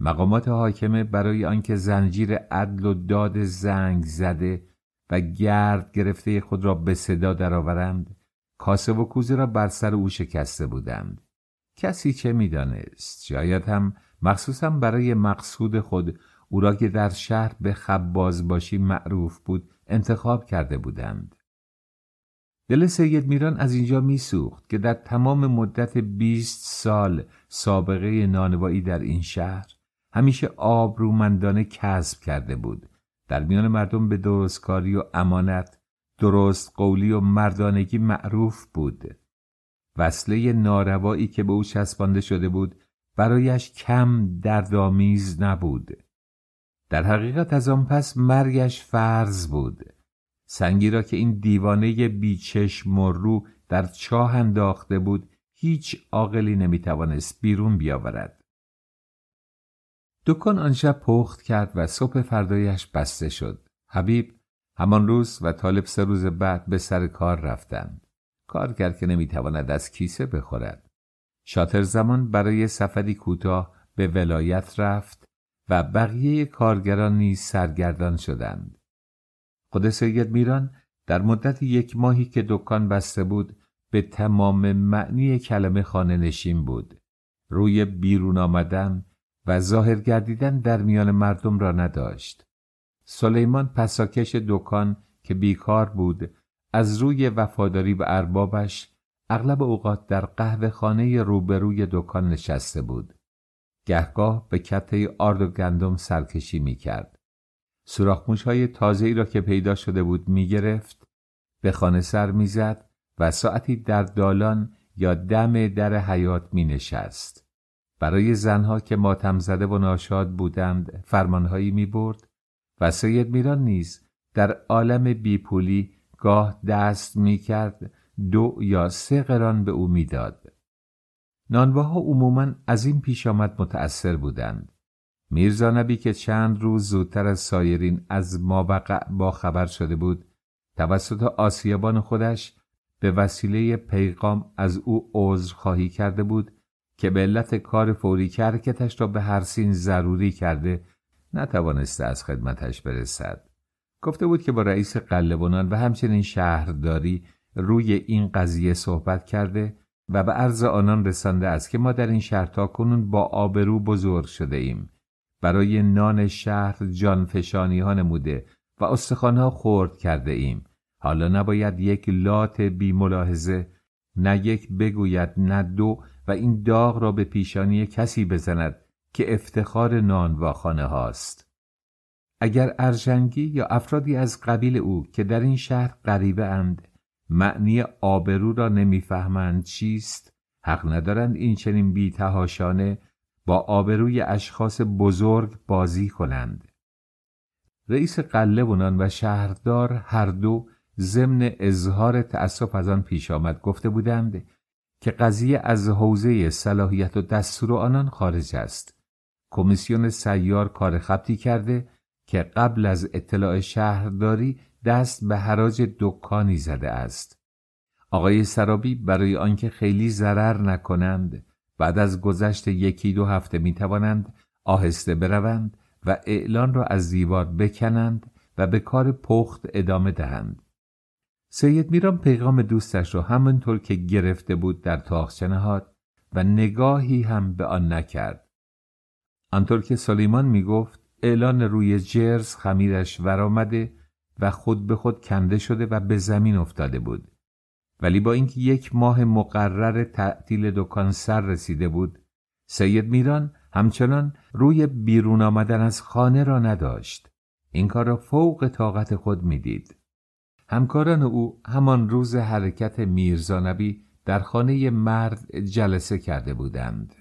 مقامات حاکمه برای آنکه زنجیر عدل و داد زنگ زده و گرد گرفته خود را به صدا درآورند. کاسه و کوزه را بر سر او شکسته بودند. کسی چه می‌دانست؟ شاید هم مخصوصا برای مقصود خود او را که در شهر به خباز باشی معروف بود انتخاب کرده بودند. دل سید میران از اینجا میسوخت که در تمام مدت بیست سال سابقه نانوایی در این شهر همیشه آبرومندانه کسب کرده بود. در میان مردم به درستکاری و امانت درست قولی و مردانگی معروف بود. وصله ناروایی که به او چسبانده شده بود برایش کم دردآمیز نبود. در حقیقت از آن پس مرگش فرض بود. سنگی را که این دیوانه بیچشم و رو در چاه انداخته بود هیچ عاقلی نمی‌توانست بیرون بیاورد. دکان آنشب پخت کرد و صبح فردایش بسته شد. حبیب همان روز و طالب سه روز بعد به سر کار رفتند. کار کرد که نمی‌تواند از کیسه بخورد. شاتر زمان برای سفری کوتاه به ولایت رفت و بقیه کارگران نیز سرگردان شدند. خود سید میران در مدت یک ماهی که دکان بسته بود به تمام معنی کلمه خانه نشین بود. روی بیرون آمدن و ظاهر گردیدن در میان مردم را نداشت سلیمان پساکش دکان که بیکار بود از روی وفاداری به اربابش اغلب اوقات در قهوه خانه روبروی دکان نشسته بود. گهگاه به کته آرد و گندم سرکشی می کرد. سراخموش های تازه ای را که پیدا شده بود می گرفت، به خانه سر می زد و ساعتی در دالان یا دم در حیات می نشست. برای زنها که ماتم زده و ناشاد بودند فرمانهایی می برد و سید میران نیز در عالم بیپولی گاه دست می کرد دو یا سه قران به او می‌داد. نانواها عموما از این پیش آمد متأثر بودند. میرزا نبی که چند روز زودتر از سایرین از مابقع با خبر شده بود توسط آسیابان خودش به وسیله پیغام از او عذر خواهی کرده بود که به علت کار فوری که حرکتش را به هر سین ضروری کرده نتوانسته از خدمتش برسد. گفته بود که با رئیس قلبونان و همچنین شهرداری روی این قضیه صحبت کرده و به عرض آنان رسانده است که ما در این شهر تا کنون با آبرو بزرگ شده ایم برای نان شهر جانفشانی ها نموده و استخوانها خورد کرده ایم حالا نباید یک لات بی ملاحظه نه یک بگوید نه دو و این داغ را به پیشانی کسی بزند که افتخار نان خانه هاست. اگر ارژنگی یا افرادی از قبیل او که در این شهر غریبه اند معنی آبرو را نمی‌فهمند چیست حق ندارند این چنین بیتهاشانه با آبروی اشخاص بزرگ بازی کنند. رئیس قله و شهردار هر دو ضمن اظهار تأسف از آن پیش آمد گفته بودند که قضیه از حوزه صلاحیت و دستور آنان خارج است کمیسیون سیار کار خبتی کرده که قبل از اطلاع شهرداری دست به حراج دکانی زده است آقای سرابی برای آنکه خیلی ضرر نکنند بعد از گذشت یکی دو هفته می توانند آهسته بروند و اعلان را از دیوار بکنند و به کار پخت ادامه دهند. سید میران پیغام دوستش را همانطور که گرفته بود در تاخچه نهاد و نگاهی هم به آن نکرد. آنطور که سلیمان می گفت اعلان روی جرز خمیرش ورآمده و خود به خود کنده شده و به زمین افتاده بود. ولی با اینکه یک ماه مقرر تعطیل دکان سر رسیده بود سید میران همچنان روی بیرون آمدن از خانه را نداشت این کار را فوق طاقت خود می‌دید همکاران او همان روز حرکت میرزانبی در خانه مرد جلسه کرده بودند.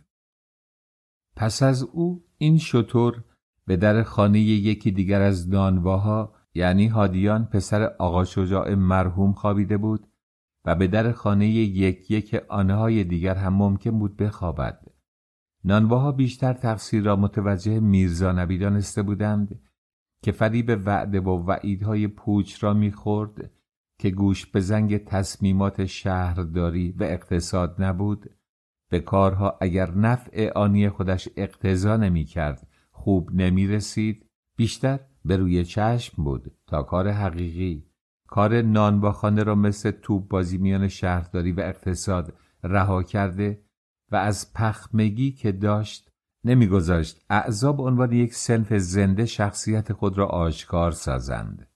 پس از او این شطور به در خانه یکی دیگر از دانواها یعنی هادیان پسر آقا شجاع مرحوم خوابیده بود و به در خانه یک یک آنهای دیگر هم ممکن بود بخوابد. نانواها بیشتر تقصیر را متوجه میرزا دانسته بودند که فریب وعده و وعیدهای پوچ را می‌خورد که گوش به زنگ تصمیمات شهرداری و اقتصاد نبود. به کارها اگر نفع آنی خودش اقتضا نمی کرد خوب نمی رسید بیشتر به روی چشم بود تا کار حقیقی. کار نانواخانه را مثل توپ بازی میان شهرداری و اقتصاد رها کرده و از پخمگی که داشت نمیگذاشت اعضا به عنوان یک سنف زنده شخصیت خود را آشکار سازند.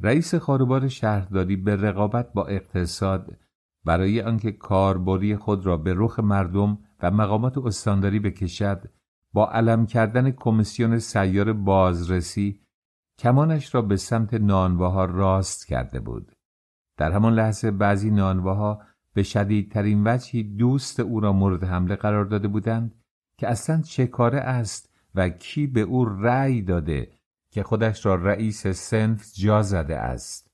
رئیس خاروبار شهرداری به رقابت با اقتصاد برای آنکه کاربری خود را به رخ مردم و مقامات استانداری بکشد با علم کردن کمیسیون سیار بازرسی کمانش را به سمت نانواها راست کرده بود. در همان لحظه بعضی نانواها به شدیدترین وجهی دوست او را مورد حمله قرار داده بودند که اصلا چه کاره است و کی به او رأی داده که خودش را رئیس سنف جا زده است.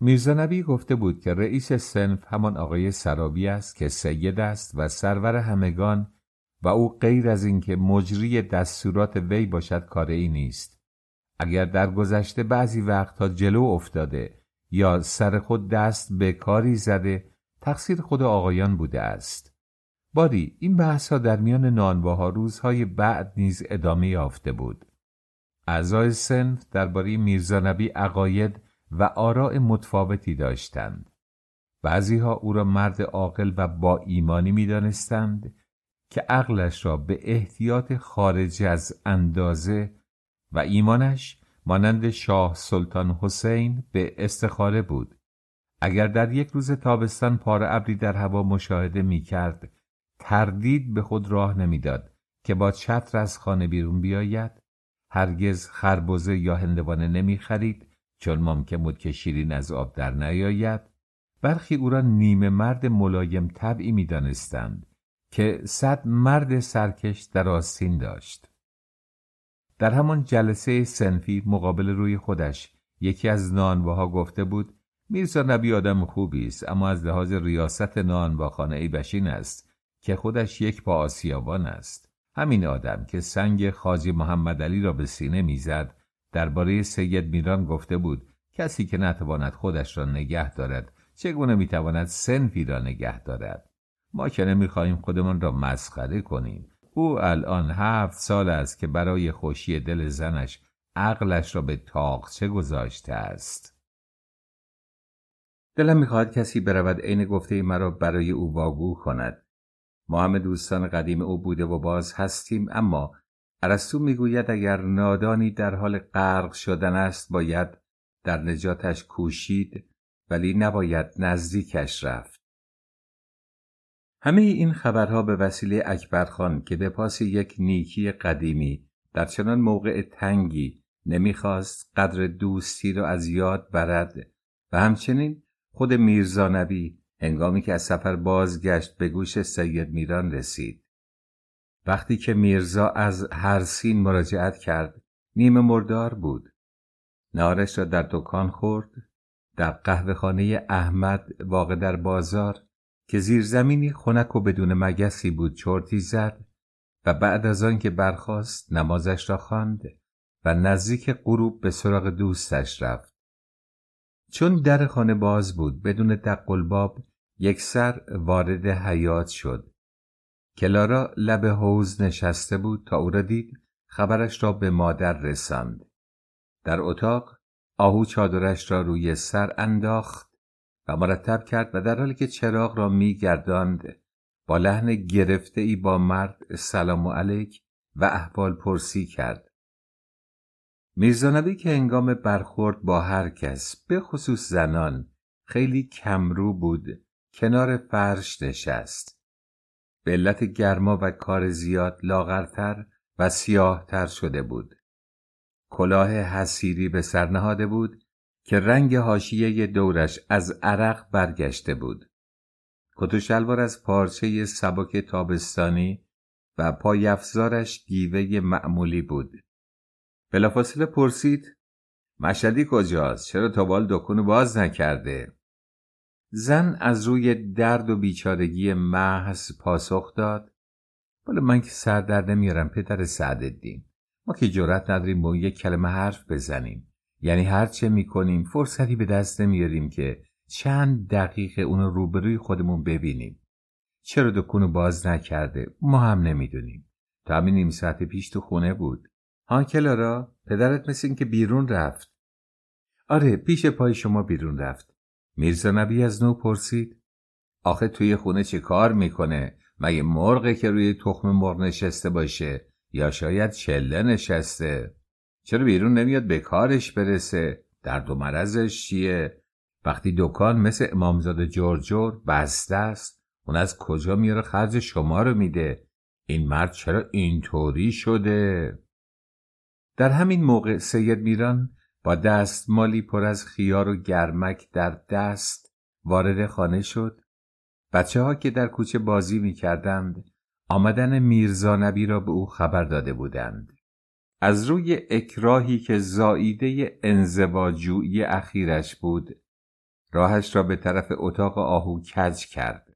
میرزا نبی گفته بود که رئیس سنف همان آقای سرابی است که سید است و سرور همگان و او غیر از اینکه مجری دستورات وی باشد کاری نیست. اگر در گذشته بعضی وقتها جلو افتاده یا سر خود دست به کاری زده تقصیر خود آقایان بوده است. باری این بحث ها در میان نانواها روزهای بعد نیز ادامه یافته بود. اعضای سنف درباره میرزا نبی عقاید و آراء متفاوتی داشتند. بعضیها او را مرد عاقل و با ایمانی می‌دانستند که عقلش را به احتیاط خارج از اندازه و ایمانش مانند شاه سلطان حسین به استخاره بود. اگر در یک روز تابستان پاره ابری در هوا مشاهده می کرد تردید به خود راه نمی‌داد که با چتر از خانه بیرون بیاید. هرگز خربزه یا هندوانه نمی خرید چون ممکن بود که شیرین از آب در نیاید. برخی او را نیمه مرد ملایم طبعی می دانستند که صد مرد سرکش در آستین داشت. در همان جلسه سنفی مقابل روی خودش یکی از نانواها گفته بود میرزا نبی آدم خوبی است اما از لحاظ ریاست نانواخانه ای بشین است. که خودش یک پا آسیابان است. همین آدم که سنگ خاجی محمد علی را به سینه می‌زد درباره سید میران گفته بود کسی که نتواند خودش را نگه دارد چگونه می‌تواند سنفی را نگه دارد؟ ما که نمی‌خواهیم خودمان را مسخره کنیم. او الان هفت سال است که برای خوشی دل زنش عقلش را به تاقچه گذاشته است. دلم می‌خواهد کسی برود عین گفته مرا برای او واگو کند. ما همه دوستان قدیم او بوده و باز هستیم اما ارسطو می‌گوید اگر نادانی در حال غرق شدن است باید در نجاتش کوشید ولی نباید نزدیکش رفت. همه این خبرها به وسیله اکبرخان که به پاس یک نیکی قدیمی در چنان موقع تنگی نمی‌خواست قدر دوستی را از یاد برد و همچنین خود میرزا نبی هنگامی که از سفر بازگشت به گوش سید میران رسید وقتی که میرزا از هر سین مراجعت کرد نیمه مردار بود نارش را در دکان خورد در قهوه خانه احمد واقع در بازار که زیرزمینی خنک و بدون مگسی بود چرتی زد و بعد از آن که برخاست نمازش را خواند و نزدیک غروب به سراغ دوستش رفت. چون در خانه باز بود بدون دقلباب یک سر وارد حیات شد. کلارا لب حوز نشسته بود تا او را دید خبرش را به مادر رساند. در اتاق آهو چادرش را روی سر انداخت و مرتب کرد و در حالی که چراغ را میگرداند با لحن گرفته ای با مرد سلام و علیک و احوال پرسی کرد. میرزانبی که انگام برخورد با هر کس به خصوص زنان خیلی کمرو بود کنار فرش نشست. به علت گرما و کار زیاد لاغرتر و سیاهتر شده بود. کلاه حسیری به سر نهاده بود که رنگ حاشیه دورش از عرق برگشته بود. کت و شلوار از پارچه سبک تابستانی و پای افزارش گیوه معمولی بود. بلافاصله پرسید مشدی کجاست؟ چرا تا بال دکون باز نکرده؟ زن از روی درد و بیچارگی محض پاسخ داد. ولی من که سر در نمیارم پدر سعدالدین. ما که جرأت نداریم با یک کلمه حرف بزنیم. یعنی هر چه می‌کنیم فرصتی به دست نمیاریم که چند دقیقه اونو روبروی خودمون ببینیم. چرا دکونو باز نکرده؟ ما هم نمی‌دونیم. تا همین نیم ساعت پیش تو خونه بود. ها کلارا؟ پدرت مثل این که بیرون رفت. آره پیش پای شما بیرون رفت. میرزا نبی از نو پرسید. آخه توی خونه چه کار می‌کنه؟ مگه مرغه که روی تخم مرغ نشسته باشه؟ یا شاید چله نشسته؟ چرا بیرون نمیاد به کارش برسه؟ درد و مرضش چیه؟ وقتی دکان مثل امامزاده جورجور بسته است اون از کجا میاره خرج شما رو میده؟ این مرد چرا اینطوری شده؟ در همین موقع سید میران با دست مالی پر از خیار و گرمک در دست وارد خانه شد. بچه ها که در کوچه بازی می کردند آمدن میرزا نبی را به او خبر داده بودند. از روی اکراهی که زاییده انزواجویی اخیرش بود راهش را به طرف اتاق آهو کج کرد.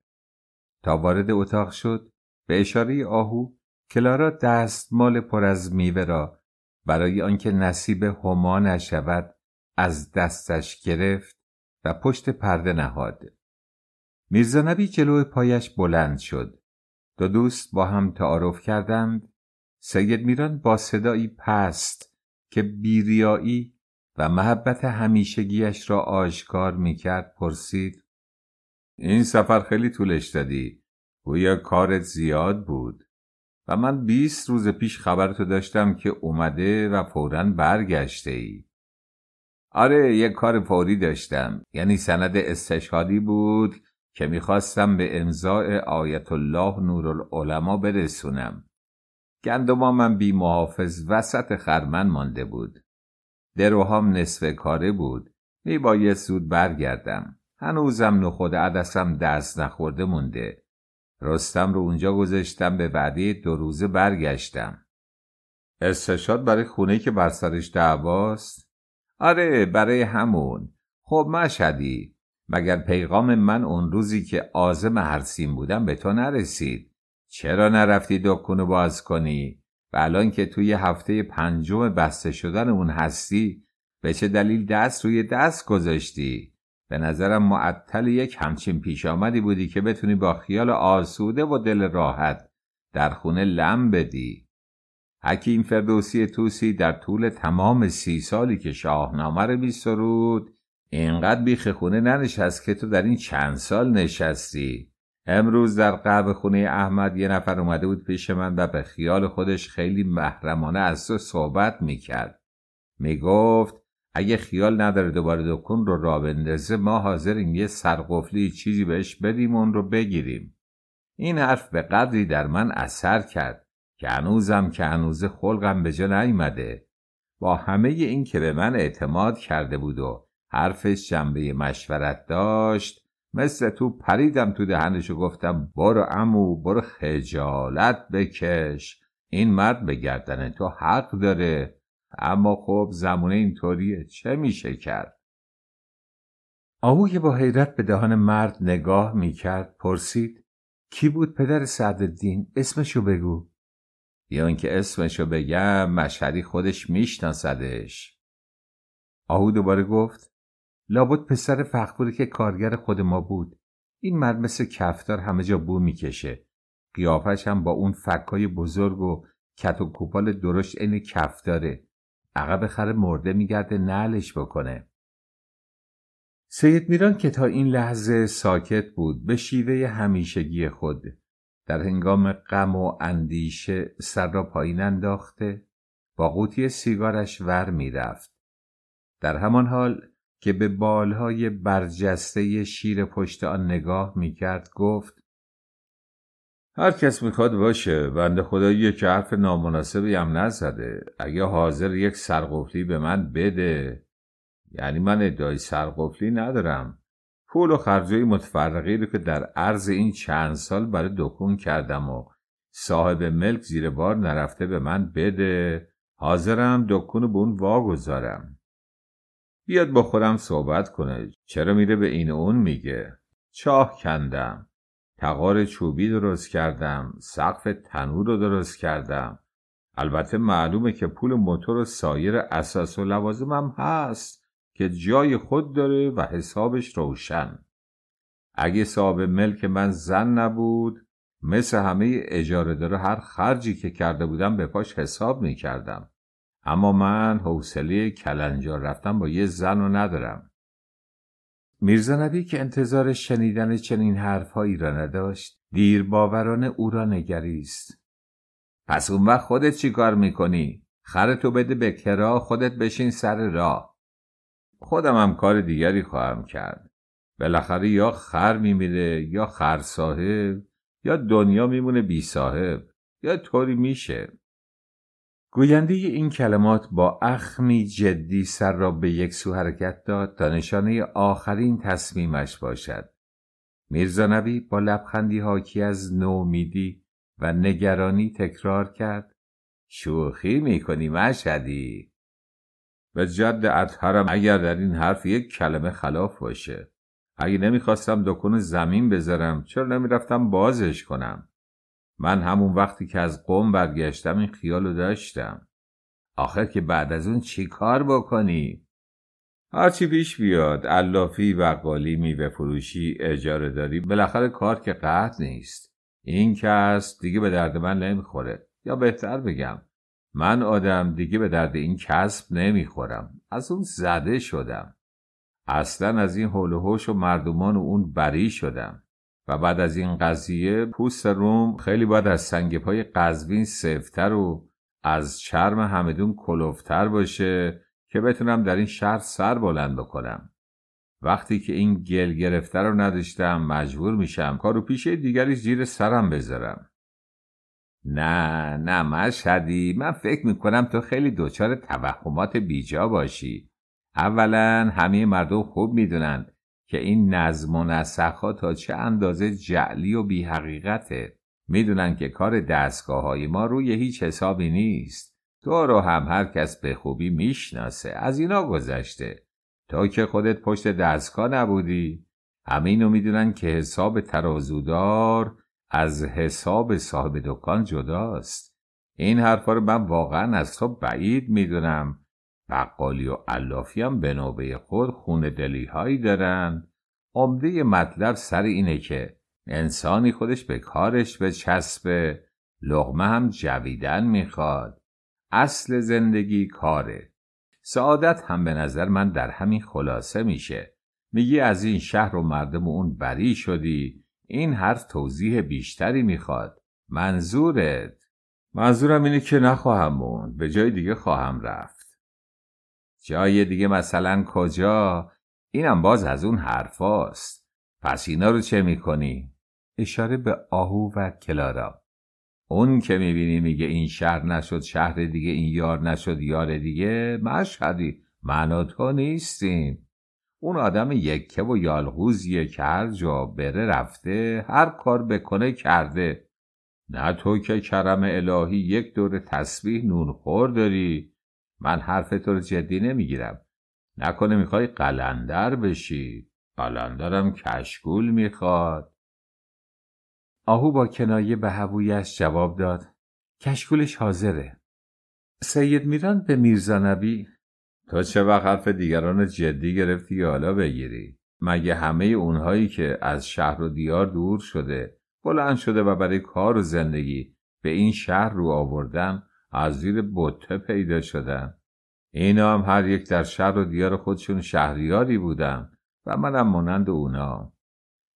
تا وارد اتاق شد به اشاره آهو کلارا دستمال پر از میوه را برای آنکه نصیب هما نشود از دستش گرفت و پشت پرده نهاد. میرزا نبی جلو پایش بلند شد. دو دوست با هم تعارف کردند. سید میران با صدایی پست که بیریایی و محبت همیشگیش را آشکار می‌کرد پرسید این سفر خیلی طولش دادی. گویا کارت زیاد بود. و من بیست روز پیش خبرتو داشتم که اومده و فورا برگشته ای. آره یک کار فوری داشتم. یعنی سند استشهادی بود که می‌خواستم به امضاع آیت الله نورالعلماء برسونم. من بی محافظ وسط خرمن مانده بود. دروهام نصف کاره بود. می زود برگردم. هنوزم نخود عدسم دست نخورده مونده. رستم رو اونجا گذاشتم به وعده دو روزه برگشتم. استشاد برای خونه که بر سرش دعواست؟ آره برای همون. خب مشهدی مگر پیغام من اون روزی که آزم هرسیم بودم به تو نرسید؟ چرا نرفتی دکونو باز کنی؟ و الان که توی هفته پنجم بسته شدن اون هستی به چه دلیل دست روی دست گذاشتی؟ به نظرم معطل یک همچین پیش آمدی بودی که بتونی با خیال آسوده و دل راحت در خونه لم بدی. حکیم فردوسی توسی در طول تمام سی سالی که شاهنامه رو بیسرود اینقدر بیخ خونه ننشست که تو در این چند سال نشستی. امروز در قرب خونه احمد یه نفر اومده بود پیش من و به خیال خودش خیلی محرمانه از تو صحبت می‌کرد. می‌گفت اگه خیال نداره دوباره دکون رو را بندازه ما حاضریم یه سرقفلی چیزی بهش بدیم اون رو بگیریم. این حرف به قدری در من اثر کرد که هنوزم که هنوز خلقم به جا نیومده. با همه این که به من اعتماد کرده بود و حرفش جنبه مشورت داشت مثل تو پریدم تو دهنش و گفتم برو امو برو خجالت بکش. این مرد به گردن تو حق داره. اما خب زمونه اینطوریه. چه میشه کرد؟ آهو که با حیرت به دهان مرد نگاه می‌کرد پرسید کی بود پدر سعدالدین اسمشو بگو. یا اینکه اسمشو بگم مشهدی خودش میشناسدش. آهو دوباره گفت لابد پسر فخبوری که کارگر خود ما بود. این مرد مثل کفتار همه جا بو می‌کشه. قیافش هم با اون فکای بزرگ و کت و کوپال درشت عین کفتاره. عقب خر مرده میگرده نعلش بکنه. سید میران که تا این لحظه ساکت بود به شیوه همیشگی خود در هنگام غم و اندیشه سر را پایین انداخته با قوطی سیگارش ور می‌رفت. در همان حال که به بالهای برجسته شیر پشت آن نگاه می‌کرد گفت هر کس می‌خواد باشه. بنده خدا یک حرف نامناسبی هم نزده. اگه حاضر یک سرقفلی به من بده. یعنی من ادعای سرقفلی ندارم. پول و خرجای متفرقی رو که در عرض این چند سال برای دکون کردم و صاحب ملک زیر بار نرفته به من بده. حاضرم دکون به اون واگذارم. بیاد با خودم صحبت کنه. چرا میره به این اون میگه؟ چاه کندم. تقار چوبی درست کردم سقف تنور رو درست کردم البته معلومه که پول موتور و سایر اساس و لوازمم هست که جای خود داره و حسابش روشن اگه صاحب ملک من زن نبود مثل همه اجاره داره هر خرجی که کرده بودم به پاش حساب می کردم. اما من حوصله کلنجار رفتم با یه زن رو ندارم. میرزا نبی که انتظار شنیدن چنین حرفهایی را نداشت دیر باوران او را نگریست. پس اون وقت خودت چی کار می‌کنی؟ خرتو بده به کرا خودت بشین سر راه خودم هم کار دیگری خواهم کرد. بالاخره یا خر میمیره یا خر صاحب یا دنیا میمونه بی صاحب یا طوری میشه. گوینده این کلمات با اخمی جدی سر را به یک سو حرکت داد تا نشانه آخرین تصمیمش باشد. میرزا نبی با لبخندی حاکی از نومیدی و نگرانی تکرار کرد. شوخی می‌کنی مشهدی. به جد اطهرم اگر در این حرف یک کلمه خلاف باشه. اگه نمی‌خواستم دکون زمین بذارم چرا نمی‌رفتم بازش کنم؟ من همون وقتی که از قوم برگشتم این خیالو داشتم. آخر که بعد از اون چی کار بکنی؟ هرچی پیش بیاد علافی بقالی میوه فروشی اجاره داری بالاخره کار که قطع نیست. این کس دیگه به درد من نمی‌خوره. یا بهتر بگم من آدم دیگه به درد این کسب نمی‌خورم. از اون زده شدم. اصلا از این حول و و مردمان و اون بری شدم. و بعد از این قضیه پوست روم خیلی باید از سنگ پای قزوین سفتر و از چرم همدون کلوفتر باشه که بتونم در این شهر سر بلند بکنم. وقتی که این گل گرفته رو نداشتم مجبور میشم کارو پیشه دیگری زیر سرم بذارم. نه نه مشهدی من فکر می‌کنم تو خیلی دچار توهمات بیجا باشی. اولا همه مردم خوب می‌دونن که این نظم و نسخها تا چه اندازه جعلی و بی حقیقته می‌دونن که کار دستگاه های ما روی هیچ حسابی نیست. تو رو هم هر کس به خوبی می‌شناسه. از اینا گذشته. تا که خودت پشت دستگاه نبودی. همینو می‌دونن که حساب ترازودار از حساب صاحب دکان جداست. این حرفا رو من واقعا از تو بعید می‌دونم. بقالی و علافی هم به نوبه خود خون دلی هایی دارن عمده مطلب سر اینه که انسانی خودش به کارش به چسب لغمه هم جویدن می‌خواد. اصل زندگی کاره. سعادت هم به نظر من در همین خلاصه میشه. میگی از این شهر و مردم اون بری شدی. این حرف توضیح بیشتری می‌خواد. منظورت؟ منظورم اینه که نخواهم موند. به جای دیگه خواهم رفت. جای دیگه مثلا کجا؟ اینم باز از اون حرفاست. پس اینا رو چه می‌کنی؟ اشاره به آهو و کلارا. اون که می‌بینی میگه این شهر نشد شهر دیگه این یار نشد یار دیگه مشهدی. معنا تو نیستیم. اون آدم یکه و یالغوزیه که هر جا بره رفته هر کار بکنه کرده. نه تو که کرم الهی یک دور تسبیح نونخور داری. من حرف تو رو جدی نمی‌گیرم. نکنه می‌خوای قلندر بشی. قلندرم کشگول می‌خواد. آهو با کنایه به هوویش جواب داد. کشکولش حاضره. سید میران به میرزانبی تو چه وقت حرف دیگران جدی گرفتی حالا بگیری؟ مگه همه اونهایی که از شهر و دیار دور شده بلند شده و برای کار و زندگی به این شهر رو آوردن از زیر بطه پیدا شدن اینا هم هر یک در شهر و دیار خودشون شهریاری بودن و منم مانند اونا.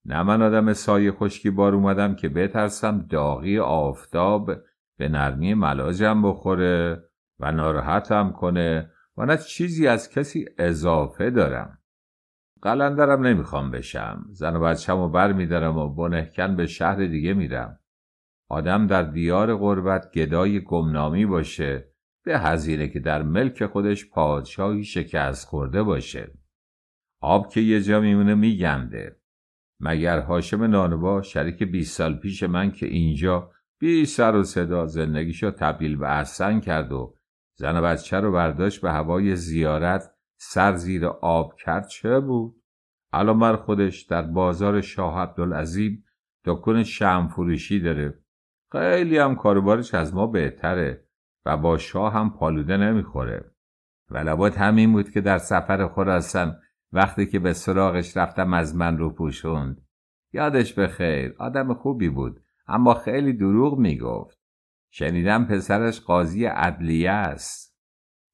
نه من آدم سایه خشکی بار اومدم که بترسم داغی آفتاب به نرمی ملاجم بخوره و ناراحتم کنه و نه چیزی از کسی اضافه دارم. قلندرم نمی‌خوام بشم. زن و بچم و بر میدارم و بنهکن به شهر دیگه میرم. آدم در دیار غربت گدای گمنامی باشه به هزینه که در ملک خودش پادشاهی شکست خورده باشه. آب که یه جا میمونه میگنده. مگر هاشم نانوا شریک 20 سال پیش من که اینجا بی سر و صدا زندگیشو تبدیل به احسن کرد و زن و بچه رو برداشت به هوای زیارت سر زیر آب کرد چه بود؟ الان بر خودش در بازار شاه عبدالعظیم دکون شم فروشی داره. خیلی هم کاروبارش از ما بهتره و با شاه هم پالوده نمی‌خوره. و لابد همین بود که در سفر خراسان وقتی که به سراغش رفتم از من رو پوشوند. یادش به خیر آدم خوبی بود اما خیلی دروغ می‌گفت. شنیدم پسرش قاضی عدلیه است.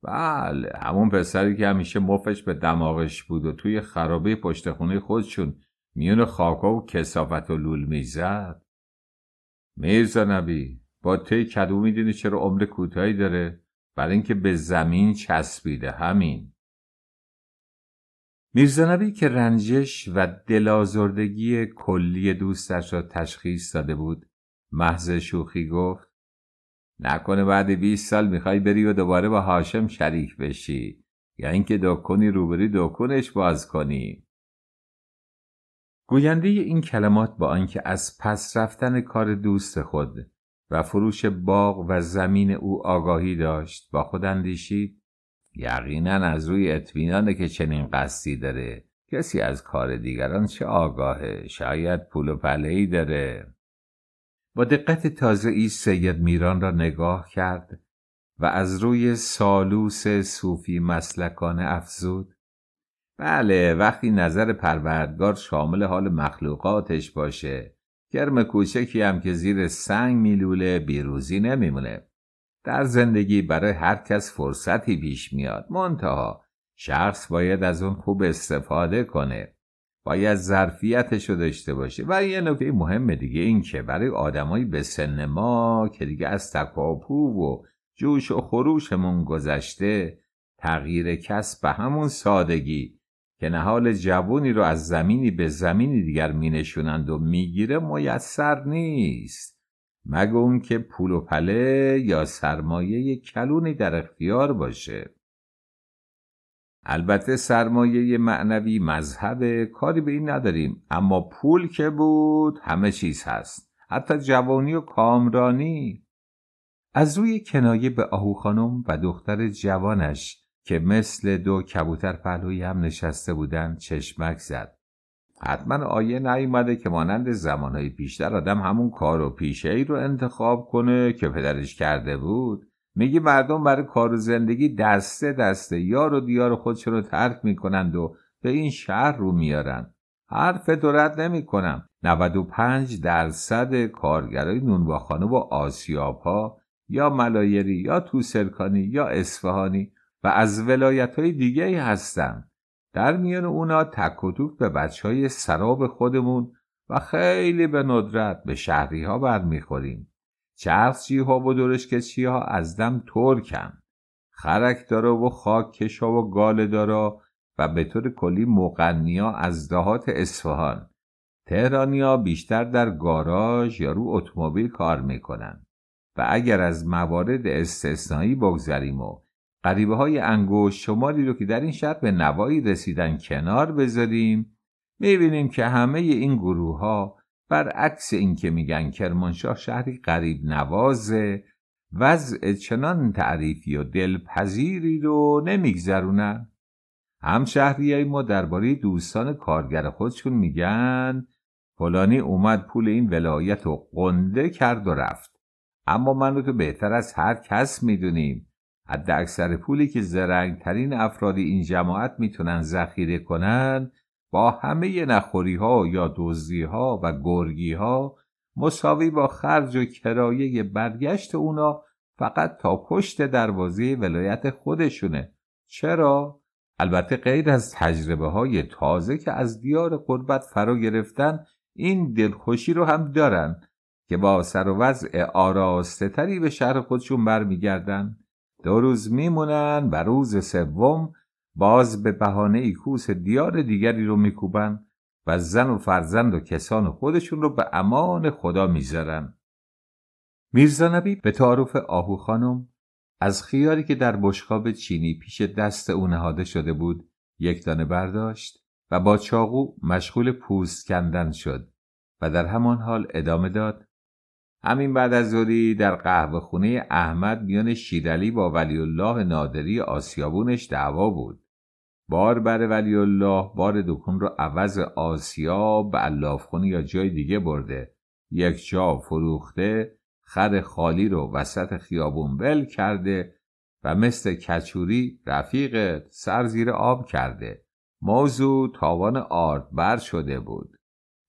بله همون پسری که همیشه مفش به دماغش بود و توی خرابه پشت خونه خودشون میون خاکا و کسافت و لول می‌زد. میرزا نبی با تی کدو می‌دونی چرا عمر کوتاهی داره؟ برای اینکه به زمین چسبیده همین. میرزا که رنجش و دلازردگی کلی دوستش را تشخیص داده بود محض شوخی گفت نکنه بعد 20 سال می‌خوای بری و دوباره با هاشم شریک بشی یا اینکه دکونی روبری دکونش باز کنی. گوینده این کلمات با آنکه از پس رفتن کار دوست خود و فروش باغ و زمین او آگاهی داشت با خود اندیشید یقینا از روی اطمینانه که چنین قصدی داره. کسی از کار دیگران چه آگاهه؟ شاید پول و پلهی داره. با دقت تازه ای سید میران را نگاه کرد و از روی سالوس صوفی مسلکانه افزود بله وقتی نظر پروردگار شامل حال مخلوقاتش باشه کرم کوچکی هم که زیر سنگ میلوله بیروزی نمیمونه. در زندگی برای هر کس فرصتی پیش میاد. منتها شخص باید از اون خوب استفاده کنه. باید ظرفیتش رو داشته باشه. و یه نکته مهم دیگه این که برای آدمایی به سن ما که دیگه از تکاپو و جوش و خروشمون گذشته تغییر کس به همون سادگی که نهال جوونی رو از زمینی به زمینی دیگر مینشونند و می‌گیره میسر نیست. مگه اون که پول و پله یا سرمایه کلونی در اختیار باشه. البته سرمایه معنوی مذهب کاری به این نداریم اما پول که بود همه چیز هست حتی جوانی و کامرانی. از روی کنایه به آهو خانم و دختر جوانش که مثل دو کبوتر پهلوی هم نشسته بودند چشمک زد. حتما آیه نیومده که مانند زمانهای پیشتر آدم همون کار و پیشه ای رو انتخاب کنه که پدرش کرده بود. میگی مردم برای کار و زندگی دسته دسته یار و دیار خودشون رو ترک می‌کنند و به این شهر رو میارن. حرف دورت نمی کنم 95 درصد کارگرای نونواخانه و آسیاب ها یا ملایری یا توسرکانی یا اصفهانی و از ولایت های دیگه هستند در میان اونا تک و توک به بچه های سراب خودمون و خیلی به ندرت به شهری ها برمیخوریم. چرخچی ها و درشکچی ها از دم ترکن. خرک داره و خاک کشا و گال داره و به طور کلی مقنیا از دهات اصفهان. تهرانیا بیشتر در گاراژ یا رو اتومبیل کار می‌کنن. و اگر از موارد استثنایی بگذریم و قریبه های انگوش شماری رو که در این شهر به نوایی رسیدن کنار بذاریم می‌بینیم که همه این گروه ها برعکس این که میگن کرمانشاه شهری قریب نوازه وضع چنان تعریفی و دلپذیری رو نمیگذرونن. هم شهری ما درباره دوستان کارگر خودشون میگن فلانی اومد پول این ولایت رو قنده کرد و رفت. اما من تو بهتر از هر کس می‌دونیم. حد اکثر پولی که زرنگترین افرادی این جماعت می‌تونن ذخیره کنن با همه نخوری ها یا دزدی ها و گرگی ها مساوی با خرج و کرایه برگشت اونا فقط تا پشت دروازه ولایت خودشونه چرا؟ البته غیر از تجربه های تازه که از دیار قربت فرا گرفتن این دلخوشی رو هم دارن که با سر و وضع آراسته تری به شهر خودشون برمیگردن دو روز میمونن و روز سوم باز به بهانه ای کوس دیار دیگری رو میکوبن و زن و فرزند و کسان خودشون رو به امان خدا می‌ذارن. میرزا نبی به تعارف آهو خانم از خیاری که در بشقاب چینی پیش دست او نهاده شده بود یک دانه برداشت و با چاقو مشغول پوست کندن شد و در همان حال ادامه داد همین بعد از ظهری در قهوه خونه احمد میان شیرعلی با ولی الله نادری آسیابونش دعوا بود. بار بر ولی الله بار دکون رو عوض آسیا به خونه یا جای دیگه برده. یک جا فروخته خر خالی رو وسط خیابون ول کرده و مثل کچوری رفیق سر زیر آب کرده. موضوع تاوان بر شده بود.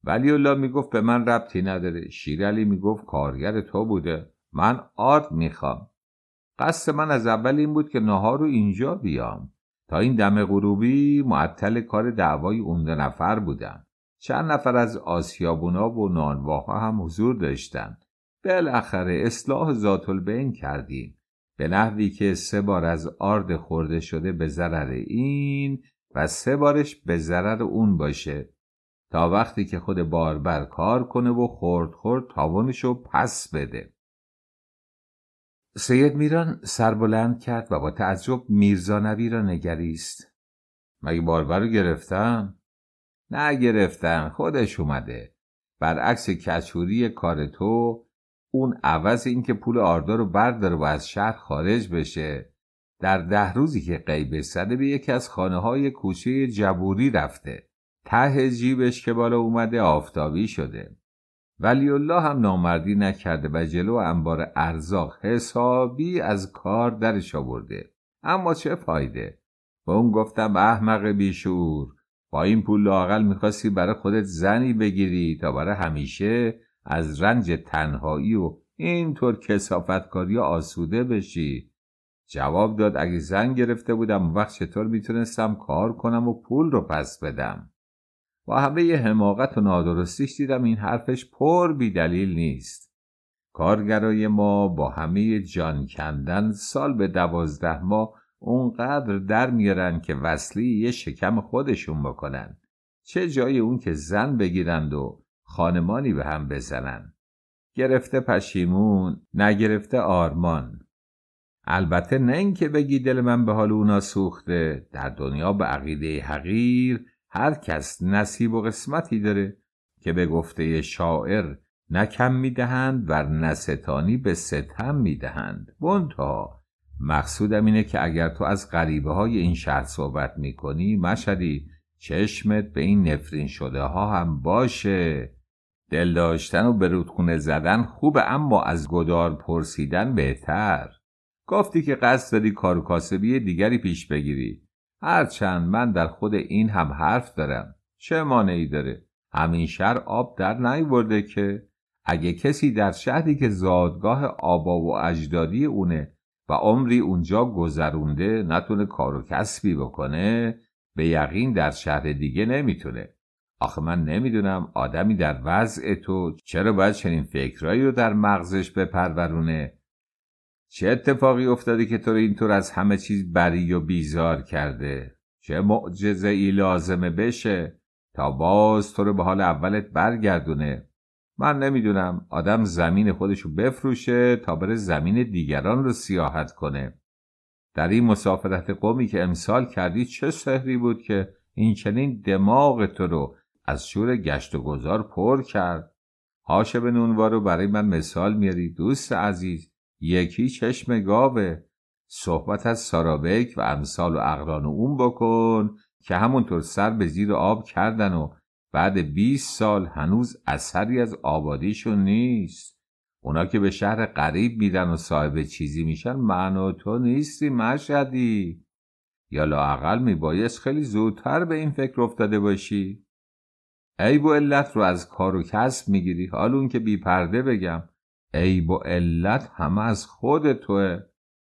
ولی الله می‌گفت به من ربطی نداره. شیرعلی می‌گفت کارگر تو بوده. من آرد می‌خوام. قصد من از اول این بود که نهار رو اینجا بیام. تا این دم غروبی معطل کار دعوای اون دو نفر بودن. چند نفر از آسیابونا و نانواها هم حضور داشتند بالاخره اصلاح ذات البین کردیم. به نحوی که سه بار از آرد خورده شده به ضرر این و سه بارش به ضرر اون باشه. تا وقتی که خود باربر کار کنه و خورد خورد تاوانشو پس بده. سید میران سربلند کرد و با تعجب میرزانوی را نگریست. مگه باربر رو گرفتن؟ نه گرفتن. خودش اومده. برعکس کچوری کار تو اون عوض اینکه پول آردا رو برداره و از شهر خارج بشه. در ده روزی که قیبه زده به یکی از خانه های کوچه جبوری رفته. ته جیبش که بالا اومده آفتابی شده. ولی الله هم نامردی نکرده و جلو انبار ارزاق حسابی از کار درش آورده. اما چه فایده؟ با اون گفتم احمق بیشور با این پول لاقل می‌خواستی برای خودت زنی بگیری تا برای همیشه از رنج تنهایی و اینطور کسافتکاری آسوده بشی. جواب داد اگه زن گرفته بودم وقت چطور می‌تونستم کار کنم و پول رو پس بدم؟ با همه حماقت و نادرستیش دیدم این حرفش پر بیدلیل نیست. کارگرای ما با همه جان کندن سال به دوازده ماه اونقدر در میارن که وصلی یه شکم خودشون بکنن. چه جای اون که زن بگیرند و خانمانی به هم بزنن. گرفته پشیمون نگرفته آرمان. البته نه اینکه بگی دل من به حال اونا سوخته در دنیا به عقیده حقیر هر کس نصیب و قسمتی داره که به گفته شاعر نکم می‌دهند و نستانی به ستم می‌دهند. بنتا مقصودم اینه که اگر تو از غریبه های این شهر صحبت می‌کنی مشدی چشمت به این نفرین شده ها هم باشه. دل داشتن و به رودخونه زدن خوبه اما از گدار پرسیدن بهتر. گفتی که قصد داری کار کاسبی دیگری پیش بگیری. هرچند من در خود این هم حرف دارم. چه مانعی داره؟ همین شهر آب در نیورده که اگه کسی در شهری که زادگاه آبا و اجدادی اونه و عمری اونجا گذرونده نتونه کار و کسبی بکنه به یقین در شهر دیگه نمی‌تونه. آخه من نمی‌دونم آدمی در وضع تو چرا باید چنین فکرایی رو در مغزش بپرورونه. چه اتفاقی افتاده که تو رو اینطور از همه چیز بری و بیزار کرده؟ چه معجزه ای لازمه بشه تا باز تو رو به حال اولت برگردونه؟ من نمی‌دونم. آدم زمین خودشو بفروشه تا بره زمین دیگران رو سیاحت کنه. در این مسافرت قومی که امسال کردی چه سحری بود که این چنین دماغ تو رو از شور گشت و گذار پر کرد؟ به نونوا رو برای من مثال میاری دوست عزیز. یکی چشم گاوه. صحبت از سارابک و امثال و اقران اون بکن که همونطور سر به زیر آب کردن و بعد 20 سال هنوز اثری از آبادیشون نیست. اونا که به شهر قریب میدن و صاحب چیزی میشن من و تو نیستی مشهدی. یا لاقل میبایست خیلی زودتر به این فکر افتاده باشی. عیب و علت رو از کار و کسب می‌گیری حال اون که بی پرده بگم. عیب و علت همه از خود توه.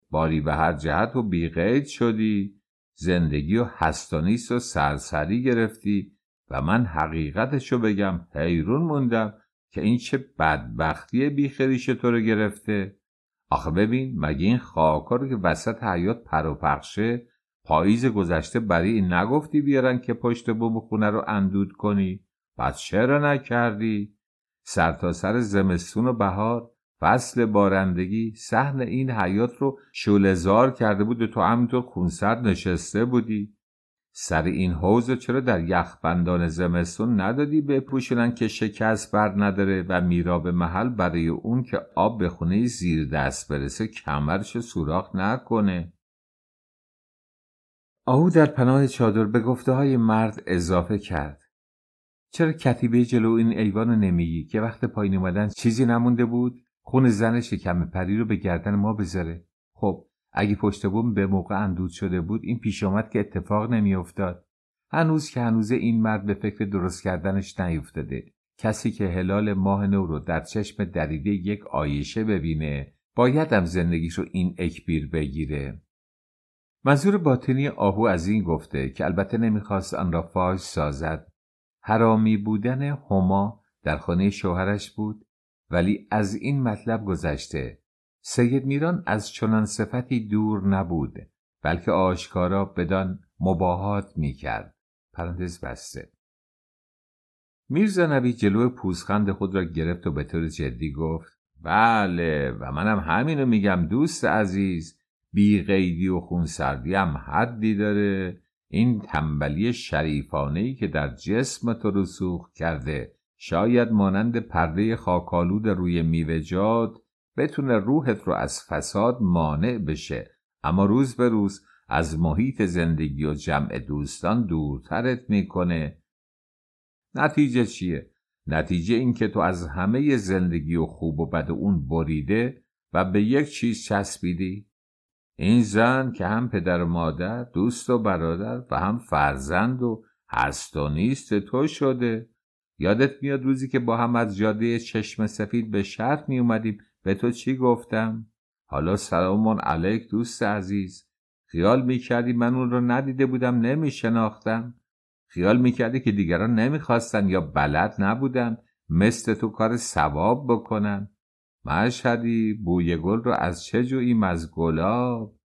باری به هر جهت و بیقید شدی. زندگی و هستانیست و سرسری گرفتی. و من حقیقتشو بگم حیرون موندم که این چه بدبختی بیخریش تو رو گرفته. آخه ببین مگه این خاکا رو که وسط حیات پر و پخشه پاییز گذشته برای این نگفتی بیارن که پشت بوم خونه رو اندود کنی؟ پس چرا نکردی؟ سرتاسر سر زمستون و بهار فصل بارندگی سحن این حیات رو شولزار کرده بود تو همینطور خونسرد نشسته بودی. سر این حوز چرا در یخبندان زمستون ندادی بپوشونن که شکست بر نداره و میراب محل برای اون که آب به خونه زیر دست برسه کمرش سوراخ نکنه؟ آهو در پناه چادر به گفته های مرد اضافه کرد. چرا کتیبه جلو این ایوان نمیگی که وقت پایین اومدن چیزی نمونده بود؟ خون زن شکم پری رو به گردن ما بذاره. خب اگه پشت بوم به موقع اندود شده بود این پیش آمد که اتفاق نمیافتاد. هنوز که هنوز این مرد به فکر درست کردنش نیفتاده. کسی که هلال ماه نو رو در چشم دریده یک آیشه ببینه بایدم زندگیش رو این اکبیر بگیره. منظور باطنی آهو از این گفته که البته نمی‌خواست آن را فاش سازد. حرامی بودن هما در خانه شوهرش بود. ولی از این مطلب گذشته سید میران از چنان صفتی دور نبود بلکه آشکارا بدان مباهات می‌کرد. پرانتز بسته. میرزا نبی جلو پوزخند خود را گرفت و به طور جدی گفت بله و منم همینو میگم دوست عزیز. بی قیدی و خونسردی هم حدی داره. این تنبلی شریفانه ای که در جسم تو رسوخ کرده شاید مانند پرده خاکالود روی میوهجات بتونه روحت رو از فساد مانع بشه. اما روز به روز از محیط زندگی و جمع دوستان دورترت می‌کنه. نتیجه چیه؟ نتیجه این که تو از همه زندگی و خوب و بد اون بریده و به یک چیز چسبیدی. این زن که هم پدر و مادر دوست و برادر و هم فرزند و هست و نیست تو شده. یادت میاد روزی که با هم از جاده چشم سفید به شرق می اومدیم به تو چی گفتم؟ حالا سلامون علیک دوست عزیز. خیال می‌کردی من اون رو ندیده بودم نمیشناختم. خیال می‌کردی که دیگران نمی‌خواستن یا بلد نبودن مثل تو کار ثواب بکنن. مشهدی بوی گل رو از چه جوییم از گلاب؟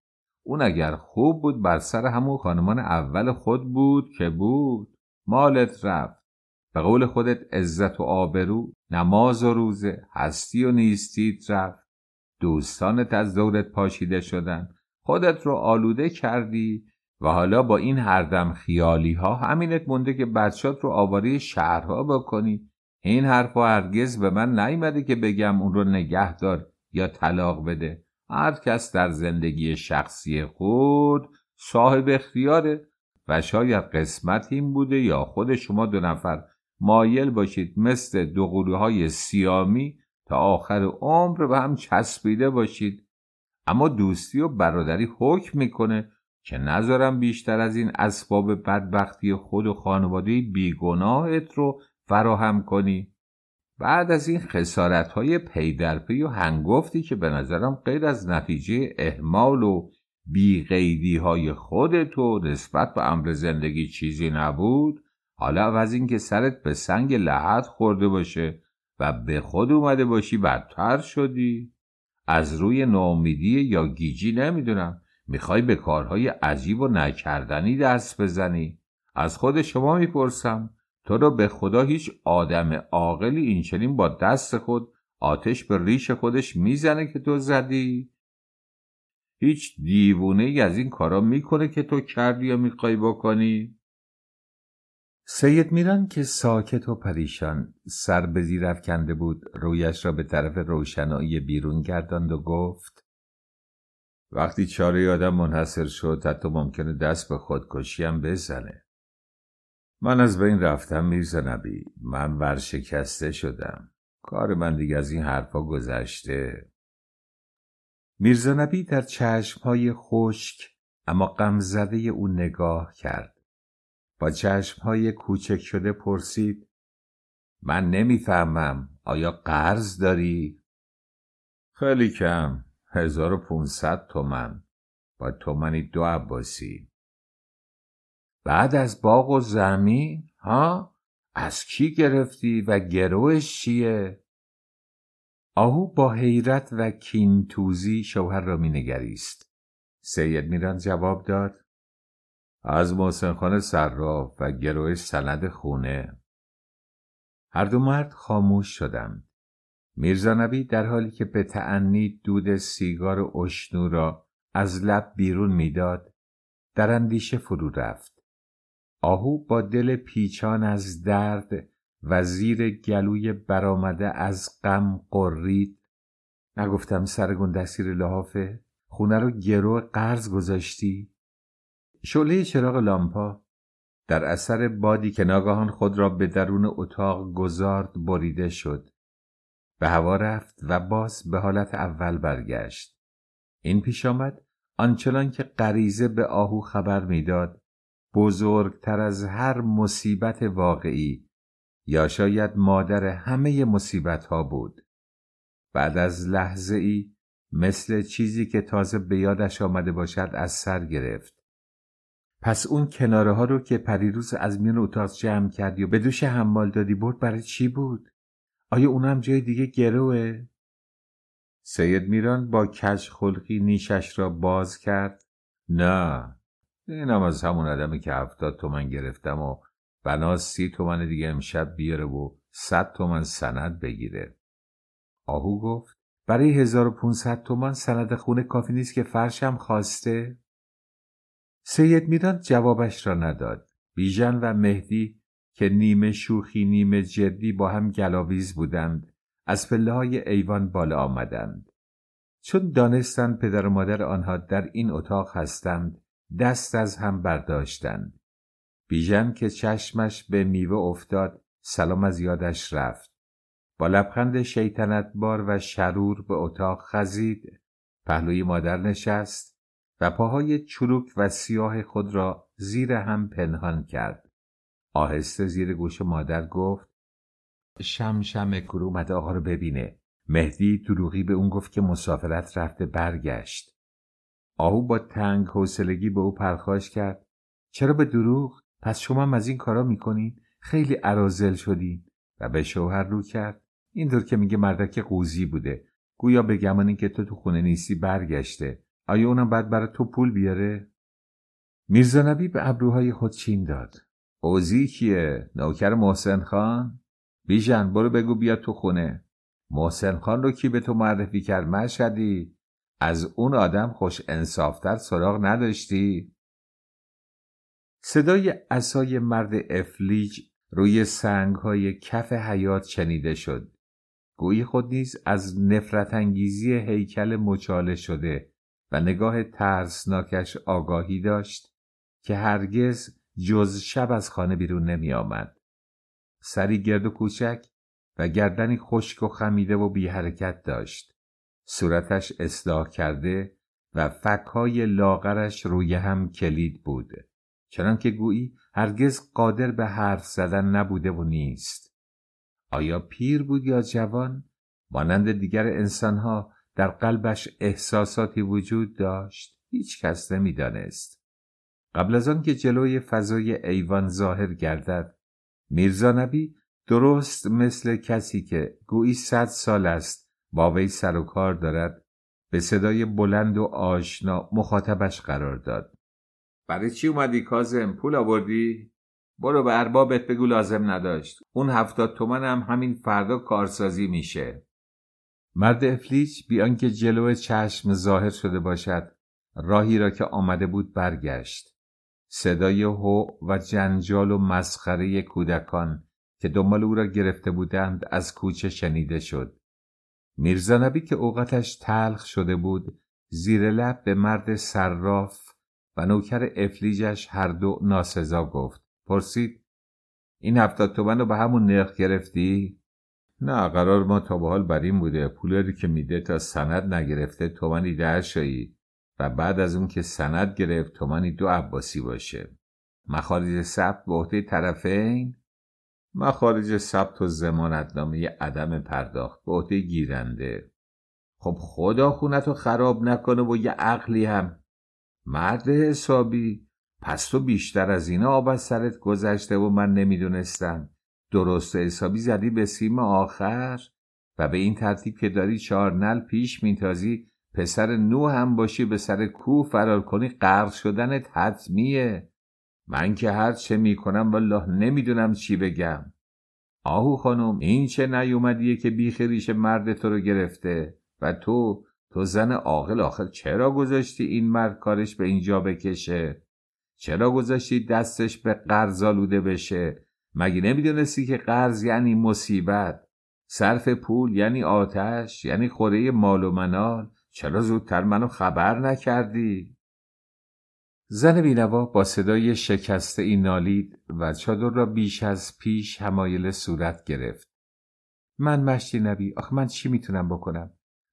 اون اگر خوب بود بر سر همون خانمان اول خود بود که بود. مالت رفت. به قول خودت عزت و آبرو نماز و روزه هستی و نیستیت رفت. دوستانت از دورت پاشیده شدن. خودت رو آلوده کردی و حالا با این هردم خیالی ها همینت مونده که بچات رو آواره شهرها بکنی. این حرفا هرگز به من نیمده که بگم اون رو نگه دار یا طلاق بده. هر کس در زندگی شخصی خود صاحب اختیاره و شاید قسمت این بوده یا خود شما دو نفر مایل باشید مثل دو های سیامی تا آخر عمر به هم چسبیده باشید. اما دوستی و برادری حکم می‌کنه که نذارم بیشتر از این اسباب بدبختی خود و خانواده بیگناهت رو فراهم کنی. بعد از این خسارت های پی در پی و هنگفتی که به نظرم غیر از نتیجه احمال و بیقیدی های خودتو نسبت به امر زندگی چیزی نبود حالا از اینکه سرت به سنگ لحد خورده باشه و به خود اومده باشی بدتر شدی. از روی ناامیدی یا گیجی نمی‌دونم. می‌خوای به کارهای عجیب و نکردنی دست بزنی. از خود شما می‌پرسم. تو رو به خدا هیچ آدم عاقلی این چنین با دست خود آتش به ریش خودش می‌زنه که تو زدی. هیچ دیوونه ای از این کارا می‌کنه که تو کردی یا می‌خوای بکنی. سید میران که ساکت و پریشان سر به زیر افکنده بود رویش را به طرف روشنایی بیرون گرداند و گفت وقتی چاره آدم منحصر شد حتی ممکنه دست به خودکشی هم بزنه. من از بین رفتم میرزا نبی. من ورشکسته شدم. کار من دیگه از این حرفا گذشته. میرزا نبی در چشمهای خشک اما غمزده او نگاه کرد. با چشمهای کوچک شده پرسید من نمی‌فهمم آیا قرض داری؟ خیلی کم هزار و پونصد تومن با تومنی دو عباسی. بعد از باغ و زمین ها؟ از کی گرفتی و گروهش چیه؟ آهو با حیرت و کینتوزی شوهر را مینگریست. سید میران جواب داد از محسن خانه صراف و گروهش سند خونه. هر دو مرد خاموش شدند. میرزا نبی در حالی که به تعنی دود سیگار اشنو را از لب بیرون می‌داد در اندیشه فرو رفت. آهو با دل پیچان از درد و زیر گلوی برآمده از غم قرید. نگفتم سرگون دستیر لحافه خونه رو گرو قرض گذاشتی؟ شعله چراغ لامپا در اثر بادی که ناگهان خود را به درون اتاق گذارد بریده شد. به هوا رفت و باز به حالت اول برگشت. این پیش آمد آنچنان که غریزه به آهو خبر می‌داد بزرگتر از هر مصیبت واقعی یا شاید مادر همه مصیبت ها بود. بعد از لحظه ای مثل چیزی که تازه به یادش آمده باشد از سر گرفت. پس اون کناره ها رو که پریروز از میان اتاق جمع کردی و به دوش حمال دادی برد برای چی بود؟ آیا اونم جای دیگه گروه؟ سید میران با کج خلقی نیشش را باز کرد نه اینم از همون آدمی که هفتاد تومن گرفتم و بنا سی تومن دیگه امشب بیاره و صد تومن سند بگیره آهو گفت برای 1500 تومان سند خونه کافی نیست که فرشم خواسته؟ سید میران جوابش را نداد. بیژن و مهدی که نیمه شوخی نیمه جدی با هم گلاویز بودند از پله های ایوان بالا آمدند. چون دانستند پدر و مادر آنها در این اتاق هستند دست از هم برداشتند. بیژن که چشمش به میوه افتاد سلام از یادش رفت. با لبخند شیطنت بار و شرور به اتاق خزید پهلوی مادر نشست و پاهای چروک و سیاه خود را زیر هم پنهان کرد. آهسته زیر گوش مادر گفت شمشم کرو اومده آقا رو ببینه. مهدی دروغی به اون گفت که مسافرت رفته برگشت. آهو با تنگ حوصلگی به او پرخاش کرد. چرا به دروغ؟ پس شما هم از این کارا می‌کنین خیلی عرازل شدین. و به شوهر رو کرد. اینطور که میگه مردک قوزی بوده. گویا به گمان که تو تو خونه نیستی برگشته. آیا اونم بعد برای تو پول بیاره؟ میرزا نبی به ابروهای خود چین داد. قوزی کیه؟ نوکر محسن خان؟ بیژن برو بگو بیا تو خونه. محسن خان رو کی به تو معرفی کرد؟ مشهدی. از اون آدم خوش انصافتر سراغ نداشتی؟ صدای اسای مرد افلیج روی سنگ های کف حیات شنیده شد. گویی خود نیز از نفرت انگیزی هیکل مچاله شده. و نگاه ترسناکش آگاهی داشت که هرگز جز شب از خانه بیرون نمی آمد. سری گرد و کوچک و گردنی خشک و خمیده و بی حرکت داشت. صورتش اصلاح کرده و فکهای لاغرش روی هم کلید بود. چنانکه گویی هرگز قادر به حرف زدن نبوده و نیست. آیا پیر بود یا جوان مانند دیگر انسانها در قلبش احساساتی وجود داشت هیچ کس نمی‌دانست. قبل از آن که جلوی فضای ایوان ظاهر گردد میرزا نبی درست مثل کسی که گویی صد سال است با وی سر و کار دارد به صدای بلند و آشنا مخاطبش قرار داد. برای چی اومدی کازم پول آوردی؟ برو به اربابت بگو لازم نداشت. اون هفتاد تومن هم همین فردا کارسازی میشه. مرد افلیچ بیان که جلو چشم ظاهر شده باشد راهی را که آمده بود برگشت. صدای هو و جنجال و مسخره کودکان که دنبال او را گرفته بودند از کوچه شنیده شد. میرزا نبی که اوقاتش تلخ شده بود زیر لب به مرد صراف و نوکر افلیجش هر دو ناسزا گفت. پرسید این هفتاد تومن رو به همون نرخ گرفتی؟ نه قرار ما تا به حال بر این بوده. پولی که میده تا سند نگرفته تومنی ده شایی. و بعد از اون که سند گرفت تومنی دو عباسی باشه. مخارج ثبت به عهده طرفین. مخارج ثبت و زمانتنامه عدم پرداخت به عهده گیرنده. خب خدا خونت رو خراب نکنه و یه عقلی هم. مرد حسابی. پس تو بیشتر از اینا آب از سرت گذشته و من نمی‌دونستم. درست حسابی زدی به سیم آخر؟ و به این ترتیب که داری چهار نل پیش میتازی پسر نو هم باشی به سر کوه فرار کنی غرق شدنت حتمیه. من که هر چه می‌کنم والله نمی‌دونم چی بگم. آهو خانم این چه نیومدیه که بیخ مرد تو رو گرفته؟ و تو تو زن عاقل آخر چرا گذاشتی این مرد کارش به اینجا بکشه؟ چرا گذاشتی دستش به قرض آلوده بشه؟ مگه نمی‌دونستی که قرض یعنی مصیبت؟ صرف پول یعنی آتش؟ یعنی خوره مال و منال؟ چرا زودتر منو خبر نکردی؟ زن بینوا با صدای شکسته ای نالید و چادر را بیش از پیش همایل صورت گرفت. من مشتی نبی آخه من چی می‌تونم بکنم؟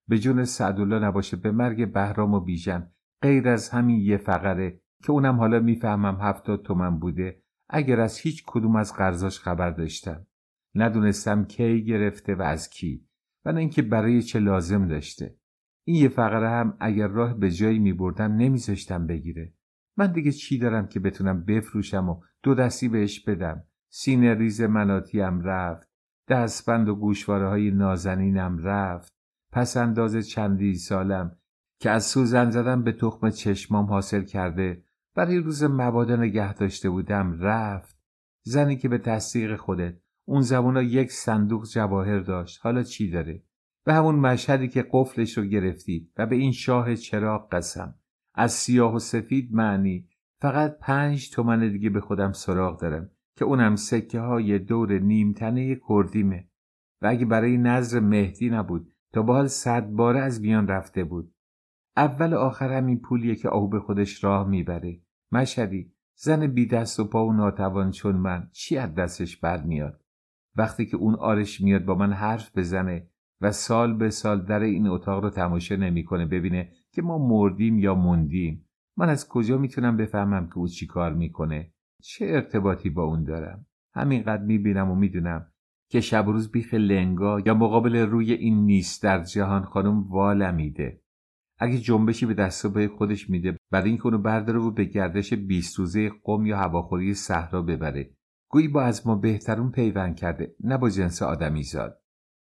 به جون سعدالله نباشه به مرگ بهرام و بیژن غیر از همین یه فقره که اونم حالا می‌فهمم هفتاد تومن بوده اگر از هیچ کدوم از قرضاش خبر داشتم. ندونستم کی گرفته و از کی و نه اینکه برای چه لازم داشته. این یه فقره هم اگر راه به جایی می بردم نمیذاشتم بگیره. من دیگه چی دارم که بتونم بفروشم و دو دستی بهش بدم؟ سینه ریز مناتیم رفت دستبند و گوشواره های نازنینم رفت. پس انداز چندی سالم که از سوزن زدن به تخم چشمام حاصل کرده برای روز مبادا نگه داشته بودم رفت زنی که به تصدیق خودت اون زمونا یک صندوق جواهر داشت. حالا چی داره؟ به همون مشهدی که قفلش رو گرفتی و به این شاه چراغ قسم. از سیاه و سفید معنی فقط پنج تومن دیگه به خودم سراغ دارم که اونم سکه های دور نیمتنه کردیمه. و اگه برای نظر مهدی نبود تا به حال صد باره از میان رفته بود. اول آخر همین پولیه که آهو به خودش راه می‌بره. مشهدی زن بی دست و پا و ناتوان چون من چی از دستش بر میاد وقتی که اون آرش میاد با من حرف بزنه و سال به سال در این اتاق رو تماشا نمی‌کنه ببینه که ما مردیم یا موندیم من از کجا می‌تونم بفهمم که او چی کار می‌کنه؟ چه ارتباطی با اون دارم؟ همینقدر می‌بینم و می‌دونم که شب و روز بیخ لنگا یا مقابل روی این نیست در جهان خانم والمیده اگه جنبشی به دست به خودش میده برای اینکه اونو برداره و به گردش بیست روزه قم یا هواخوری صحرا ببره. گویی با از ما بهترون پیوند کرده نه با جنس آدمی زاد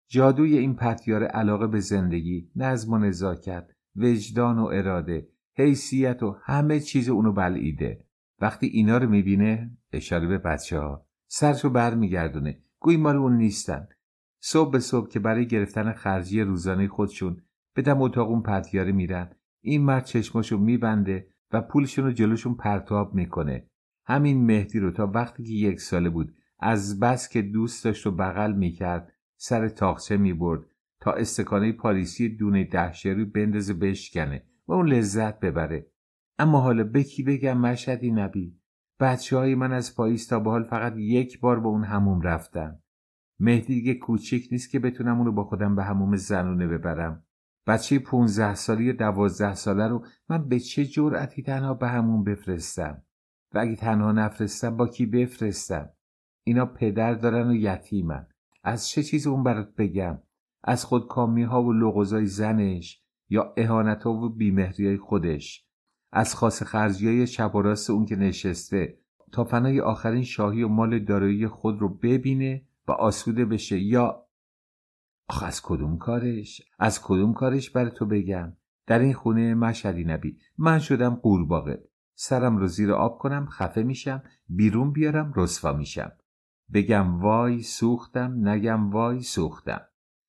جادوی این پتیار علاقه به زندگی نظم و نزاکت وجدان و اراده حیثیت و همه چیز اونو بلعیده. وقتی اینا رو می‌بینه اشاره به بچه ها سرشو برمیگردونه. گویی مال اون نیستن. صبح به صبح که برای گرفتن خرجی روزانه خودشون به دم اتاق اون پتیاره میرن. این مرد چشماشو میبنده و پولشون رو جلوشون پرتاب می‌کنه. همین مهدی رو تا وقتی که یک ساله بود از بس که دوست داشت و بغل می‌کرد سر تاخچه می‌برد تا استکانه پاریسی دونه دهشه رو بندازه بشکنه و اون لذت ببره. اما حالا بکی بگم مشهدی نبی؟ بچه های من از پاییز تا به حال فقط یک بار با اون هموم رفتن. مهدی دیگه کوچیک نیست که بتونم اونو با خودم به هموم زنونه ببرم. بچه 15 سالی دوازده ساله رو من به چه جرأتی تنها به همون بفرستم؟ و اگه تنها نفرستم با کی بفرستم؟ اینا پدر دارن و یتیمن. از چه چیز اون برات بگم؟ از خودکامی ها و لغزای زنش یا اهانت ها و بیمهری های خودش؟ از خاص خرجی های چپ و راست اون که نشسته تا فنای آخرین شاهی و مال دارایی خود رو ببینه و آسوده بشه یا آخ از کدوم کارش؟ از کدوم کارش بر تو بگم؟ در این خونه مشهدی نبی. من شدم قورباغه. سرم رو زیر آب کنم خفه میشم بیرون بیارم رسوا میشم. بگم وای سوختم نگم وای سوختم.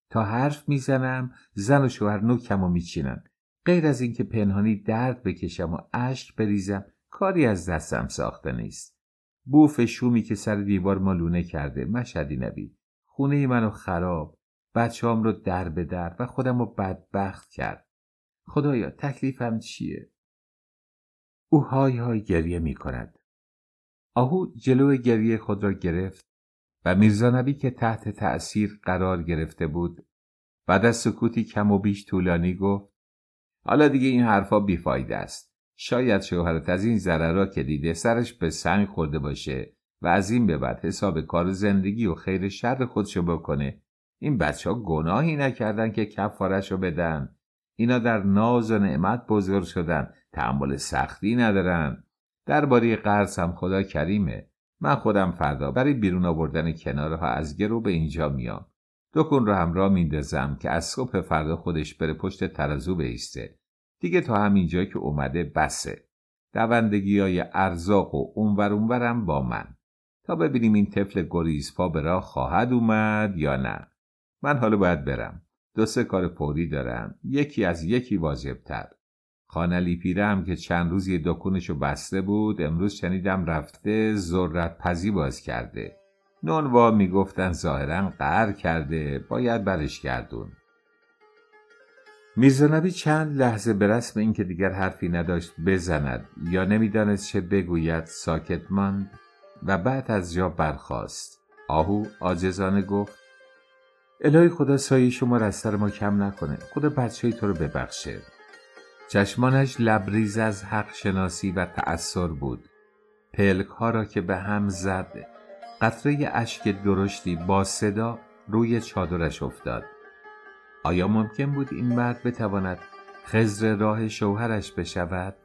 تا حرف می‌زنم زن و شوهر نوکم و میچینن. غیر از اینکه پنهانی درد بکشم و اشک بریزم کاری از دستم ساخته نیست. بوف شومی که سر دیوار مالونه کرده مشهدی نبی. خونه منو خراب. بچه رو در به در و خودم رو بدبخت کرد خدایا تکلیفم چیه؟ او های های گریه می کند. آهو جلو گریه خود را گرفت و میرزا که تحت تأثیر قرار گرفته بود بعد از سکوتی کم و بیش طولانی گفت حالا دیگه این حرفا بیفایده است شاید شوهرت از این ضررا که دیده سرش به سنگ خورده باشه و از این به بعد حساب کار زندگی و خیر شر خودشو بکنه این بچه ها گناهی نکردن که کفارشو بدن. اینا در ناز و نعمت بزرگ شدن. تحمل سختی ندارن. درباره قرض هم خدا کریمه. من خودم فردا برای بیرون آوردن کنارها از گرو به اینجا میام. دکون رو همراه میندازم که از صبح فردا خودش بره پشت ترازو بیسته. دیگه تا همینجا که اومده بسه. دوندگی های ارزاق و اونور اونورم با من. تا ببینیم این طفل گریزپا به راه خواهد اومد یا نه. من حالا باید برم. دو سه کار پوری دارم. یکی از یکی واجبتر. خانلی پیره هم که چند روز یه دکونشو بسته بود امروز شنیدم رفته ذرت پزی باز کرده. نونوا می‌گفتن ظاهرا قهر کرده باید برش گردون. میرزانبی چند لحظه به رسم اینکه دیگر حرفی نداشت بزند یا نمی‌دانست چه بگوید ساکت ماند و بعد از جا برخاست. آهو آجزانه گفت الهی خدا سایه شما را از سر ما کم نکنه. خدا بچه تو رو ببخشه. چشمانش لبریز از حق شناسی و تأثیر بود. پلک ها را که به هم زد قطره اشک درشتی با صدا روی چادرش افتاد. آیا ممکن بود این مرد بتواند خزر راه شوهرش بشود؟